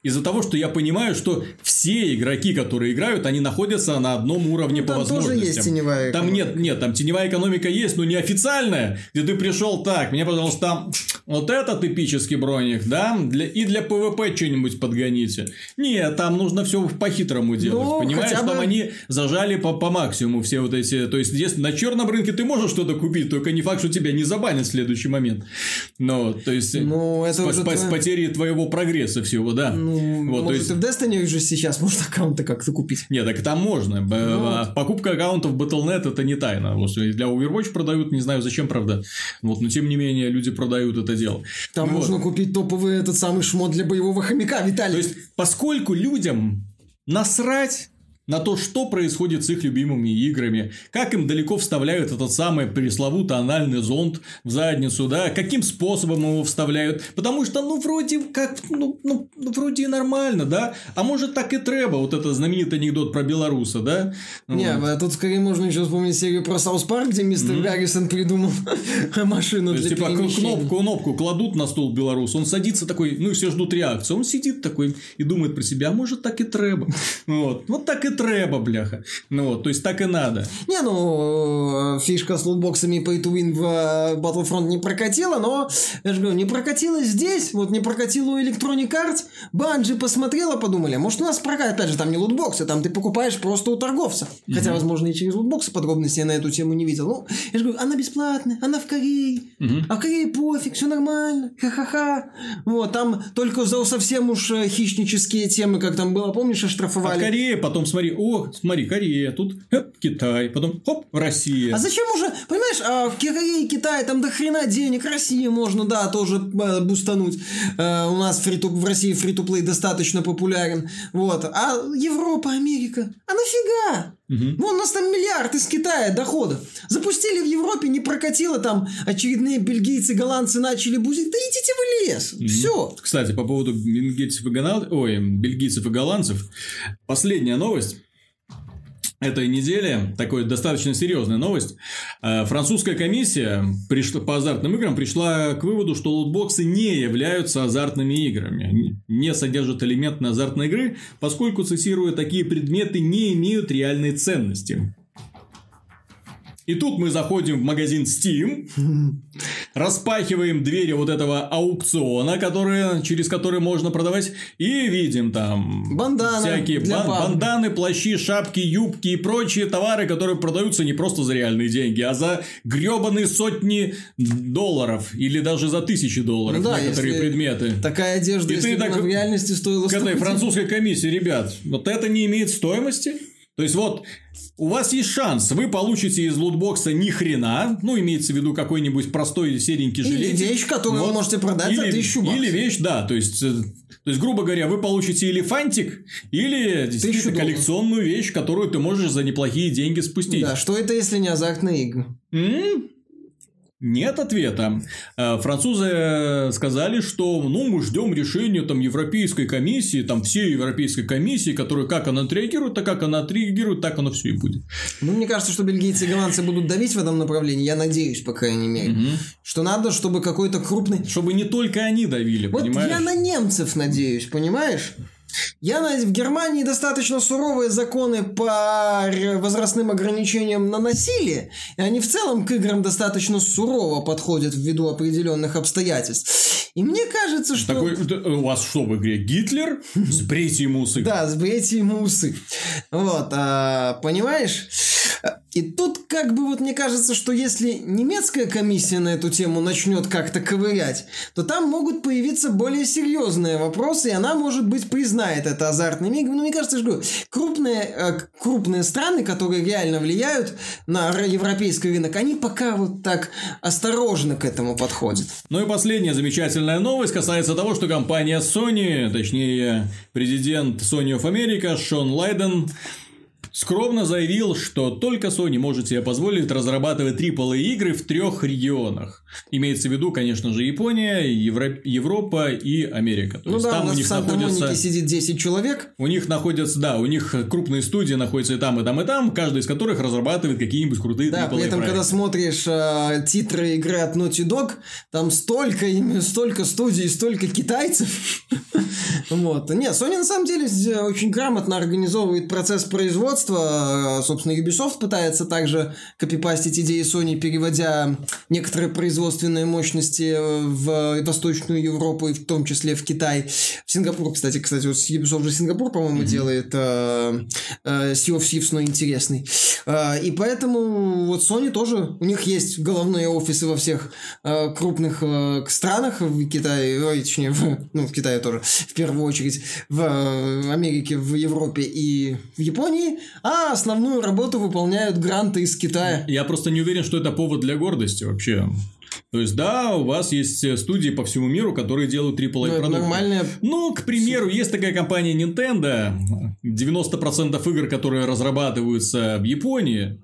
из-за того, что я понимаю, что все игроки, которые играют, они находятся на одном уровне ну, по там возможностям. Тоже есть теневая там нет, нет, там теневая экономика есть, но не официальная, где ты пришел так, мне, пожалуйста, там вот этот эпический броник, да, для, и для ПВП что-нибудь подгоните. Нет, там нужно все по-хитрому делать. Ну, Понимаешь, хотя бы... там они зажали по, по максимуму все вот эти. То есть, если на черном рынке ты можешь что-то купить, только не факт, что тебя не забанят в следующий момент. Но, то есть, ну, это с, уже с, с потерей твоего прогресса всего, да. Ну, вот, может, есть... в Destiny уже сейчас можно аккаунты как-то купить. Нет, так там можно. Ну. Покупка аккаунтов Battle.net это не тайна. Вот, для Overwatch продают, не знаю зачем, правда. Вот, но тем не менее, люди продают это дело. Там вот. можно купить топовый этот самый шмот для боевого хомяка, Виталий. То есть, поскольку людям насрать на то, что происходит с их любимыми играми, как им далеко вставляют этот самый пресловутый анальный зонд в задницу, да, каким способом его вставляют, потому что, ну, вроде как, ну, ну, вроде и нормально, да, а может так и треба, вот это знаменитый анекдот про белоруса, да? Не, вот. тут скорее можно еще вспомнить серию про South Park, где мистер mm-hmm. Гаррисон придумал машину то есть, для типа, кнопку, кнопку кладут на стол белорус, он садится такой, ну, и все ждут реакции, он сидит такой и думает про себя, а может так и треба, вот, вот так и треба, бляха. Ну вот, то есть так и надо. Не, ну, фишка с лутбоксами Pay to Win в э, Battlefront не прокатила, но, я же говорю, не прокатила здесь, вот не прокатила у Electronic Arts, Банжи посмотрела, подумали, может у нас прокатит, опять же, там не лутбоксы, там ты покупаешь просто у торговца. Mm-hmm. Хотя, возможно, и через лутбоксы подробности я на эту тему не видел. Ну, я же говорю, она бесплатная, она в Корее, mm-hmm. а в Корее пофиг, все нормально, ха-ха-ха. Вот, там только за совсем уж э, хищнические темы, как там было, помнишь, оштрафовали. А в Корее потом, смотри, о, смотри, Корея, тут хоп, Китай, потом хоп, Россия. А зачем уже, понимаешь, а в Корее и Китае там до хрена денег, Россия можно, да, тоже э, бустануть. Э, у нас фри в России фри-то-плей достаточно популярен. Вот. А Европа, Америка, а нафига? Угу. Вон у нас там миллиард из Китая доходов. Запустили в Европе, не прокатило, там очередные бельгийцы, голландцы начали бузить. Да идите в лес. Угу. Все. Кстати, по поводу бельгийцев и, голланд... Ой, бельгийцев и голландцев. Последняя новость этой недели, такой достаточно серьезная новость. Французская комиссия пришла, по азартным играм пришла к выводу, что лутбоксы не являются азартными играми, не содержат элемент азартной игры, поскольку, цитирую, такие предметы не имеют реальной ценности. И тут мы заходим в магазин Steam, распахиваем двери вот этого аукциона, которые, через который можно продавать, и видим там Банданы всякие бан- банданы, плащи, шапки, юбки и прочие товары, которые продаются не просто за реальные деньги, а за гребаные сотни долларов или даже за тысячи долларов ну да, некоторые предметы. Такая одежда, и если ты так, в реальности стоила К этой французской комиссии, ребят, вот это не имеет стоимости? То есть, вот, у вас есть шанс, вы получите из лутбокса ни хрена, ну, имеется в виду какой-нибудь простой серенький жилет. Или вещь, которую вот. вы можете продать или, за тысячу баксов. Или вещь, да, то есть, то есть, грубо говоря, вы получите или фантик, или действительно коллекционную вещь, которую ты можешь за неплохие деньги спустить. Да, что это, если не азартные игры? М-м? Нет ответа. Э, французы сказали, что ну, мы ждем решения там, Европейской комиссии, там всей Европейской комиссии, которая как она отреагирует, так как она отреагирует, так оно все и будет. Ну, мне кажется, что бельгийцы и голландцы будут давить в этом направлении, я надеюсь, по крайней мере. Угу. Что надо, чтобы какой-то крупный... Чтобы не только они давили, вот понимаешь? я на немцев надеюсь, понимаешь? Я в Германии достаточно суровые законы по возрастным ограничениям на насилие, и они в целом к играм достаточно сурово подходят ввиду определенных обстоятельств. И мне кажется, что... Такой, у вас что в игре? Гитлер? Сбрейте ему усы. Да, сбрейте ему усы. Вот, а, понимаешь? И тут как бы вот мне кажется, что если немецкая комиссия на эту тему начнет как-то ковырять, то там могут появиться более серьезные вопросы, и она, может быть, признает это азартным играми. Но мне кажется, что крупные, э, крупные страны, которые реально влияют на европейский рынок, они пока вот так осторожно к этому подходят. Ну и последняя замечательная новость касается того, что компания Sony, точнее президент Sony of America Шон Лайден скромно заявил, что только Sony может себе позволить разрабатывать AAA игры в трех регионах. Имеется в виду, конечно же, Япония, Евро... Европа и Америка. То ну да, там у, нас у них в находится... сидит 10 человек. У них находятся, да, у них крупные студии находятся и там, и там, и там, каждый из которых разрабатывает какие-нибудь крутые Да, при этом, проекты. когда смотришь э, титры игры от Naughty Dog, там столько, столько студий, столько китайцев. Вот. Нет, Sony на самом деле очень грамотно организовывает процесс производства. Собственно, Ubisoft пытается также копипастить идеи Sony, переводя некоторые производственные мощности в Восточную Европу и в том числе в Китай. В Сингапур, кстати, кстати, вот Ubisoft же Сингапур, по-моему, mm-hmm. делает э, э, Sea of Thieves, но интересный. Э, и поэтому вот Sony тоже, у них есть головные офисы во всех э, крупных э, странах, в Китае, ой, точнее, в, ну, в Китае тоже, в первую очередь в э, Америке, в Европе и в Японии, а основную работу выполняют гранты из Китая. Я просто не уверен, что это повод для гордости вообще. То есть, да, у вас есть э, студии по всему миру, которые делают AAA ну, продукты. Нормальная... Ну, к примеру, есть такая компания Nintendo, 90% игр, которые разрабатываются в Японии,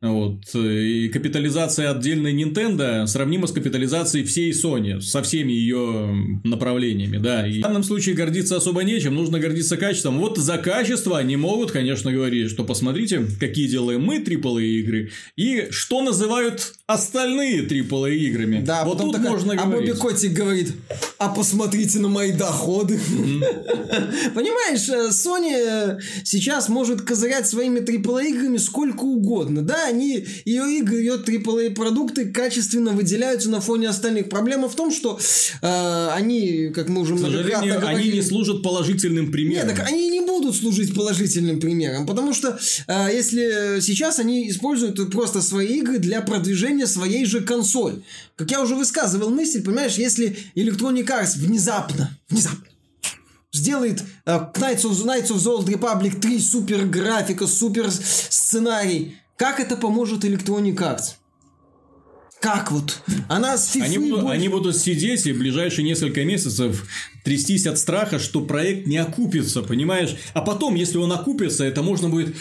вот, и капитализация отдельной Nintendo сравнима с капитализацией всей Sony, со всеми ее направлениями, да. И в данном случае гордиться особо нечем, нужно гордиться качеством. Вот за качество они могут, конечно, говорить, что посмотрите, какие делаем мы AAA игры, и что называют остальные AAA играми. Да, вот тут такая, можно а говорить. А Бобби Котик говорит, а посмотрите на мои доходы. Понимаешь, э, Sony сейчас может козырять своими AAA играми сколько угодно. Да, они, ее игры, ее AAA продукты качественно выделяются на фоне остальных. Проблема в том, что э, они, как мы уже К сожалению, говорили, они не служат положительным примером. Нет, так они не будут служить положительным примером, потому что э, если сейчас они используют просто свои игры для продвижения своей же консоль. Как я уже высказывал мысль, понимаешь, если Electronic Arts внезапно, внезапно сделает uh, Knights, of, Knights of the Old Republic 3 супер графика, супер сценарий, как это поможет Electronic Arts? Как вот? Она с они будут, больше... они будут сидеть и в ближайшие несколько месяцев трястись от страха, что проект не окупится, понимаешь? А потом, если он окупится, это можно будет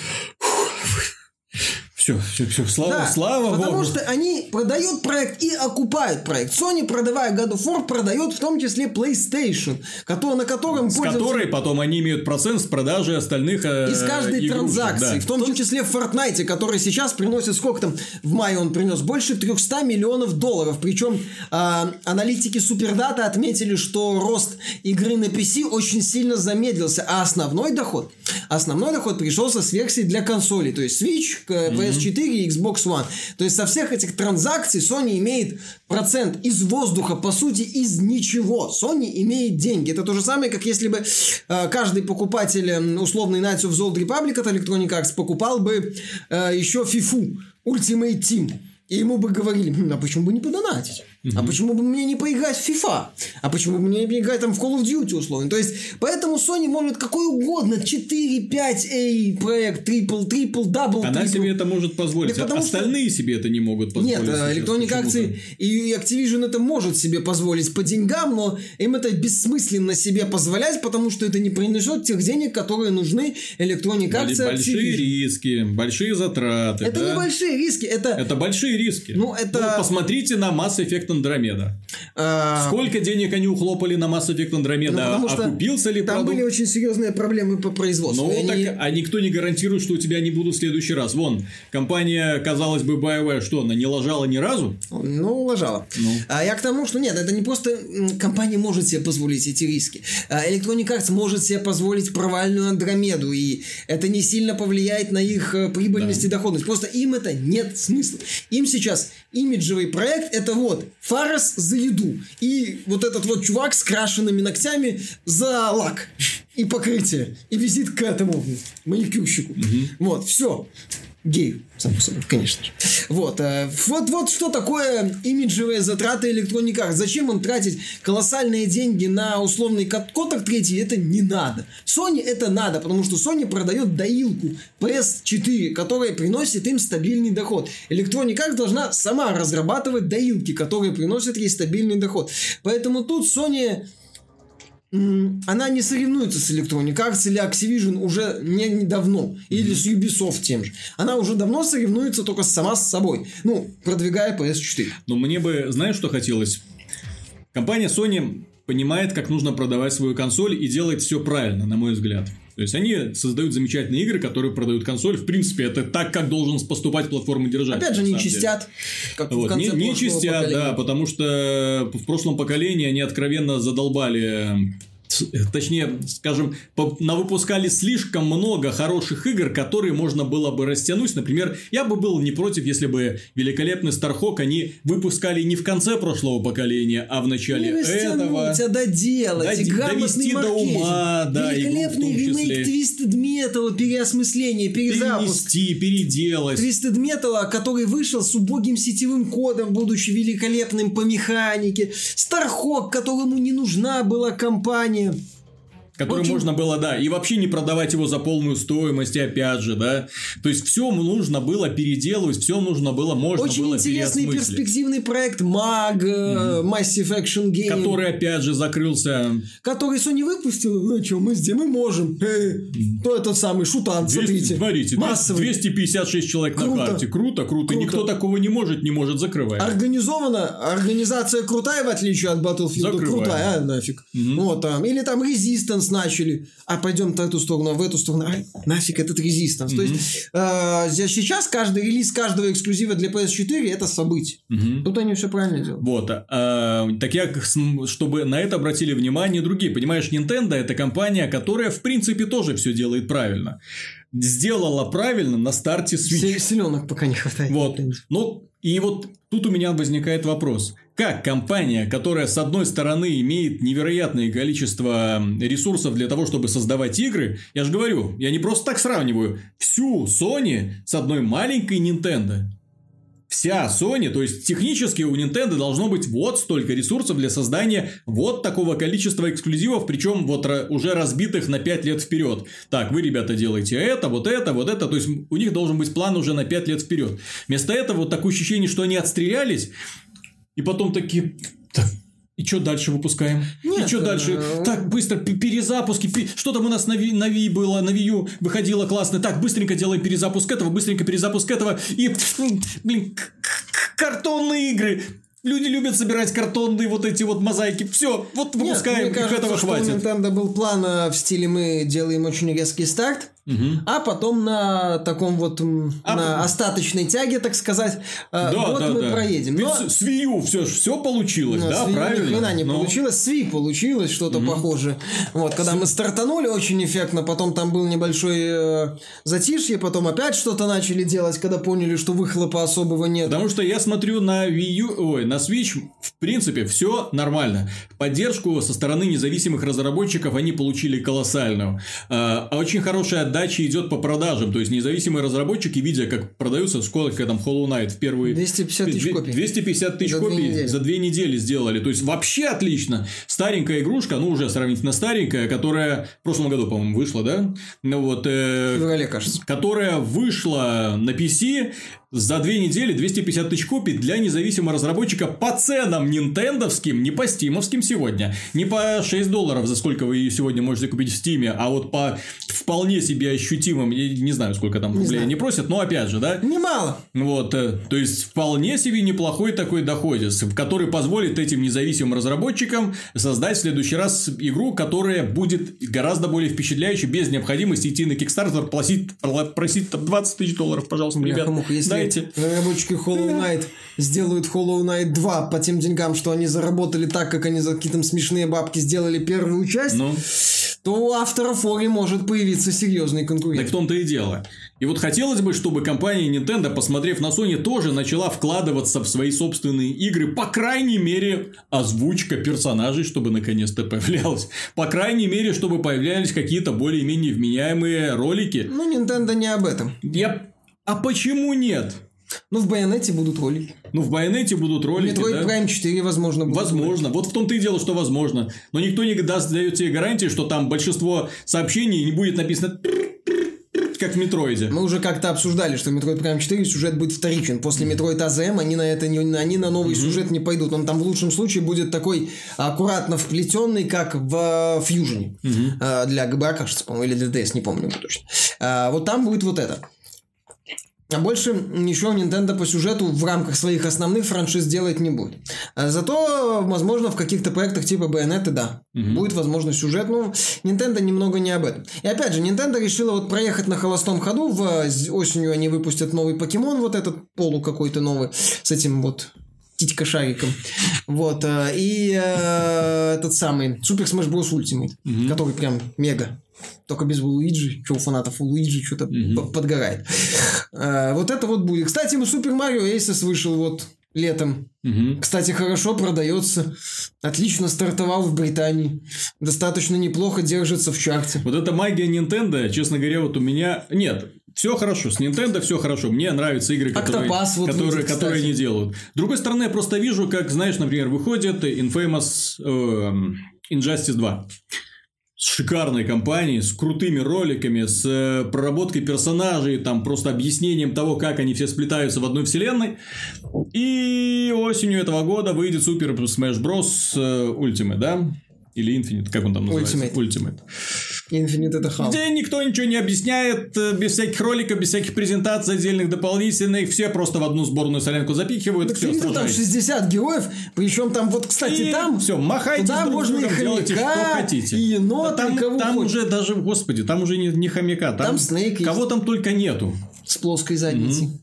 все, все, все, слава, да, слава потому богу. что они продают проект и окупают проект. Sony, продавая God of War, продает в том числе PlayStation, который, на котором С пользователи... которой потом они имеют процент с продажи остальных э, Из каждой игрушек, транзакции, да. в том числе в Fortnite, который сейчас приносит сколько там, в мае он принес больше 300 миллионов долларов. Причем э, аналитики Супердата отметили, что рост игры на PC очень сильно замедлился, а основной доход, основной доход пришелся с версии для консолей, то есть Switch, PS PS4 и Xbox One. То есть со всех этих транзакций Sony имеет процент из воздуха, по сути, из ничего. Sony имеет деньги. Это то же самое, как если бы э, каждый покупатель э, условный Knights of the Old Republic от Electronic Arts покупал бы э, еще FIFA Ultimate Team. И ему бы говорили, а почему бы не подонатить? Угу. А почему бы мне не поиграть в FIFA? А почему бы мне не поиграть там в Call of Duty условно? То есть, поэтому Sony может какой угодно 4, 5, A проект, triple, triple, double, Она себе это может позволить, а остальные что... себе это не могут позволить. Нет, Electronic Arts и Activision это может себе позволить по деньгам, но им это бессмысленно себе позволять, потому что это не принесет тех денег, которые нужны Electronic Arts и Большие риски, большие затраты. Это да? не большие риски, это... Это большие риски. Ну, это... Ну, посмотрите на Mass Effect Andromeda. А... Сколько денег они ухлопали на Mass Effect Andromeda? Ну, Окупился ли Там продукт? были очень серьезные проблемы по производству. Ну, они... так, а никто не гарантирует, что у тебя не будут в следующий раз. Вон, компания, казалось бы, BioWare, что, она не лажала ни разу? Ну, лажала. Ну. А я к тому, что нет, это не просто компания может себе позволить эти риски. А Electronic Arts может себе позволить провальную Андромеду, и это не сильно повлияет на их э, прибыльность да. и доходность. Просто им это нет смысла. Им сейчас имиджевый проект это вот Фарас за еду и вот этот вот чувак с крашенными ногтями за лак и покрытие и визит к этому маникюрщику. Угу. Вот, все гею, само собой, конечно же. Вот, э, вот, вот что такое имиджевые затраты Electronic. Зачем он тратить колоссальные деньги на условный коток третий, это не надо. Sony это надо, потому что Sony продает доилку PS4, которая приносит им стабильный доход. Electronic должна сама разрабатывать доилки, которые приносят ей стабильный доход. Поэтому тут Sony она не соревнуется с Electronic Arts или Activision уже не, не давно. Или с Ubisoft тем же. Она уже давно соревнуется только сама с собой. Ну, продвигая PS4. Но мне бы, знаешь, что хотелось? Компания Sony понимает, как нужно продавать свою консоль и делает все правильно, на мой взгляд. То есть они создают замечательные игры, которые продают консоль. В принципе, это так, как должен поступать платформы держать. Опять же, не чистят. Как вот, в конце не, не чистят, поколения. да, потому что в прошлом поколении они откровенно задолбали точнее, скажем, навыпускали слишком много хороших игр, которые можно было бы растянуть. Например, я бы был не против, если бы великолепный Стархок они выпускали не в конце прошлого поколения, а в начале не этого. а доделать, Д- довести до ума, да, Великолепный ремейк Twisted Metal, переосмысление, перезапуск. Перенести, переделать. Twisted Metal, который вышел с убогим сетевым кодом, будучи великолепным по механике. Стархок, которому не нужна была компания компании. Который Очень... можно было, да, и вообще не продавать его за полную стоимость, и опять же, да. То есть, все нужно было переделывать, все нужно было, можно Очень было интересный перспективный проект MAG, mm-hmm. Massive Action Game. Который, опять же, закрылся. Который Sony выпустил, ну что, мы сделаем, мы можем. Эй, то этот самый шутан, 200, смотрите. Смотрите, Массовый. 256 человек круто. на карте. Круто, круто, круто. Никто такого не может, не может, закрывать. Организована, организация крутая, в отличие от Battlefield. Закрываем. Крутая, а, нафиг. Mm-hmm. Вот там. Или там Resistance начали, а пойдем в эту сторону, а в эту сторону, а нафиг этот резистанс. Mm-hmm. То есть э, сейчас каждый релиз каждого эксклюзива для PS4 это событие. Mm-hmm. Тут они все правильно делают. Вот. А, так я, чтобы на это обратили внимание другие. Понимаешь, Nintendo это компания, которая в принципе тоже все делает правильно. Сделала правильно на старте Switch. Селенок пока не хватает. Вот. Ну, и вот тут у меня возникает вопрос. Как компания, которая с одной стороны имеет невероятное количество ресурсов для того, чтобы создавать игры, я же говорю, я не просто так сравниваю, всю Sony с одной маленькой Nintendo. Вся Sony, то есть технически у Nintendo должно быть вот столько ресурсов для создания вот такого количества эксклюзивов, причем вот уже разбитых на 5 лет вперед. Так, вы, ребята, делаете это, вот это, вот это, то есть у них должен быть план уже на 5 лет вперед. Вместо этого вот такое ощущение, что они отстрелялись, и потом такие... И что дальше выпускаем? Нет, и что дальше? Э... Так, быстро, перезапуски. Что там у нас на Ви, на Ви было, на Вию выходило классно. Так, быстренько делаем перезапуск этого, быстренько перезапуск этого. И, блин, картонные игры. Люди любят собирать картонные вот эти вот мозаики. Все, вот выпускаем, Нет, мне кажется, этого хватит. у Nintendo был план э, в стиле мы делаем очень резкий старт, Угу. А потом на таком вот а на потом... остаточной тяге, так сказать, э, да, вот да, мы да. проедем. Но... Ведь с Wii все, все получилось, Но да, с правильно? Ни хрена не Но... получилось, с Wii получилось что-то угу. похожее. Вот, когда с... мы стартанули очень эффектно, потом там был небольшой э, затишье, потом опять что-то начали делать, когда поняли, что выхлопа особого нет. Потому что я смотрю на Wii U, ой, на Switch, в принципе, все нормально. Поддержку со стороны независимых разработчиков они получили колоссальную. А очень хорошая отдача идет по продажам. То есть, независимые разработчики, видя, как продаются, сколько там Hollow Knight в первые... 250 тысяч копий. 250 тысяч копий за две недели сделали. То есть, вообще отлично. Старенькая игрушка, ну, уже сравнительно старенькая, которая в прошлом году, по-моему, вышла, да? Ну, вот... Э, в феврале, кажется. Которая вышла на PC, за две недели 250 тысяч копий для независимого разработчика по ценам нинтендовским, не по стимовским сегодня, не по 6 долларов, за сколько вы ее сегодня можете купить в стиме, а вот по вполне себе ощутимым, я не знаю, сколько там рублей они просят, но опять же, да? Немало. Вот, э, то есть, вполне себе неплохой такой доходец, который позволит этим независимым разработчикам создать в следующий раз игру, которая будет гораздо более впечатляющей, без необходимости идти на Kickstarter, просить, просить там 20 тысяч долларов, пожалуйста, ребят. Если знаете. Разработчики Hollow Knight сделают Hollow Knight 2 по тем деньгам, что они заработали так, как они за какие-то смешные бабки сделали первую часть, ну. то у авторов Ори может появиться серьезный конкурент. Так в том-то и дело. И вот хотелось бы, чтобы компания Nintendo, посмотрев на Sony, тоже начала вкладываться в свои собственные игры. По крайней мере, озвучка персонажей, чтобы наконец-то появлялась. По крайней мере, чтобы появлялись какие-то более-менее вменяемые ролики. Ну, Nintendo не об этом. Я а почему нет? Ну, в Байонете будут ролики. Ну, в Байонете будут ролики, Metroid да? Prime 4, возможно, будут Возможно. Ролики. Вот в том-то и дело, что возможно. Но никто не даст, дает тебе гарантии, что там большинство сообщений не будет написано как в Метроиде. Мы уже как-то обсуждали, что в Metroid Prime 4 сюжет будет вторичен. После Metroid AZM они на это не, они на новый mm-hmm. сюжет не пойдут. Он там в лучшем случае будет такой аккуратно вплетенный, как в Fusion. Mm-hmm. Для ГБА, кажется, по-моему, или для DS, не помню точно. Вот там будет вот это. А больше ничего Nintendo по сюжету в рамках своих основных франшиз делать не будет. А зато, возможно, в каких-то проектах типа Bayonetta, да, угу. будет, возможно, сюжет. Ну, Nintendo немного не об этом. И опять же, Nintendo решила вот проехать на холостом ходу. В осенью они выпустят новый покемон, вот этот полу какой-то новый, с этим вот титька шариком. Вот. Э, и э, этот самый Super Smash Bros. Ultimate, угу. который прям мега. Только без Луиджи. Что у фанатов у Луиджи что-то угу. подгорает. Э, вот это вот будет. Кстати, Супер Марио Aces вышел вот летом. Угу. Кстати, хорошо продается. Отлично стартовал в Британии. Достаточно неплохо держится в чарте. Вот эта магия Nintendo, честно говоря, вот у меня... Нет, все хорошо, с Nintendo все хорошо. Мне нравятся игры, которые, вот которые, выйдет, которые они делают. С другой стороны, я просто вижу, как, знаешь, например, выходит Infamous э, Injustice 2 с шикарной компанией, с крутыми роликами, с э, проработкой персонажей, там просто объяснением того, как они все сплетаются в одной вселенной. И осенью этого года выйдет Super Smash Bros. Ultimate, да? Или Infinite, как он там называется? Ultimate. Ultimate. Infinite это хаос. Где никто ничего не объясняет, э, без всяких роликов, без всяких презентаций отдельных дополнительных, все просто в одну сборную солянку запихивают, так все, там 60 героев, причем там вот, кстати, и там... Все, махайте туда друг можно и хомяка, что хотите. и енота, там, и кого Там хочешь. уже даже, господи, там уже не, не хомяка, там, там Снейк Кого есть. там только нету. С плоской задницей. Mm-hmm.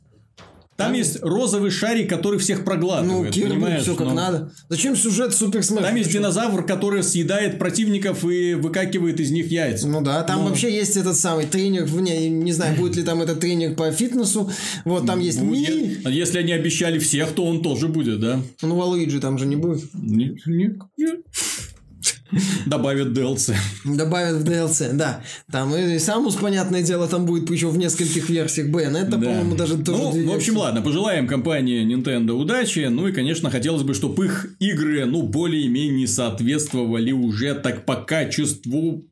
Там, есть розовый шарик, который всех проглатывает. Ну, понимаешь? все как Но... надо. Зачем сюжет Супер Смэш? Там есть динозавр, который съедает противников и выкакивает из них яйца. Ну да, там ну... вообще есть этот самый тренер, не, не знаю, будет ли там этот тренер по фитнесу. Вот там есть. Ми. А если они обещали всех, то он тоже будет, да? Ну, Валуиджи там же не будет. Нет, нет, нет. Добавят DLC. Добавят в DLC, да. Там и Самус, понятное дело, там будет еще в нескольких версиях Бен. Это, да. по-моему, даже тоже... Ну, в общем, ладно, пожелаем компании Nintendo удачи. Ну и, конечно, хотелось бы, чтобы их игры, ну, более-менее соответствовали уже так по качеству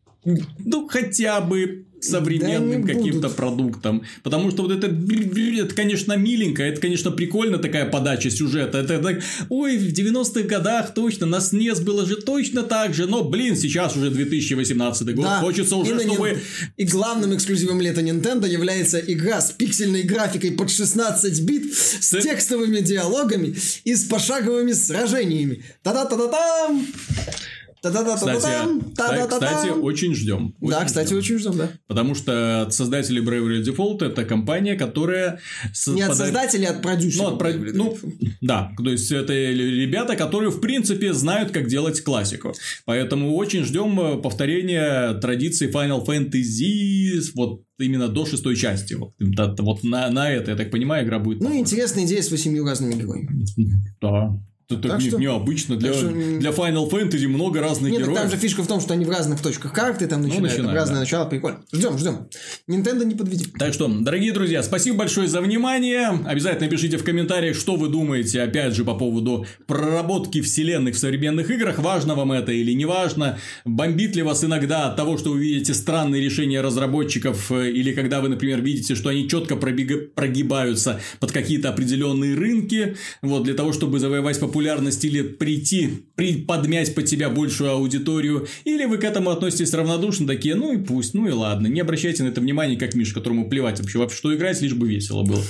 ну, хотя бы современным да каким-то продуктом. Потому что вот это, это, конечно, миленько, это, конечно, прикольно такая подача сюжета. Это так, ой, в 90-х годах точно, на SNES было же точно так же, но, блин, сейчас уже 2018 год, да. хочется уже, и чтобы... И главным эксклюзивом лета Nintendo является игра с пиксельной графикой под 16 бит, с, с... текстовыми диалогами и с пошаговыми сражениями. Та-да-та-да-там! Кстати, кстати, очень ждем. да, кстати, очень ждем, да. Потому что создатели Bravely Default это компания, которая... Не от создателей, а от продюсеров. Ну, да, то есть это ребята, которые в принципе знают, как делать классику. Поэтому очень ждем э, повторения традиций Final Fantasy вот именно до шестой части. Вот, вот на, на это, я так понимаю, игра будет. Ну, интересная идея с восемью разными героями. Да. Это так, Так не- что- необычно. Для, что- для Final Fantasy много разных Нет, так героев. там же фишка в том, что они в разных точках карты там начинают, там начинают, разное да. начало, прикольно. Ждем, ждем. Nintendo не подведи. Так что, дорогие друзья, спасибо большое за внимание. Обязательно пишите в комментариях, что вы думаете, опять же, по поводу проработки вселенных в современных играх. Важно вам это или не важно? Бомбит ли вас иногда от того, что вы видите странные решения разработчиков, э, или когда вы, например, видите, что они четко пробега- прогибаются под какие-то определенные рынки, вот, для того, чтобы завоевать популярность или прийти, при, подмять под себя большую аудиторию, или вы к этому относитесь равнодушно, такие, ну и пусть, ну и ладно, не обращайте на это внимания, как Миш, которому плевать вообще, вообще что играть, лишь бы весело было.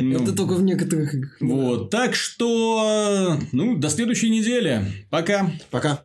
Ну, Это только в некоторых вот, так что, ну, до следующей недели. Пока. Пока.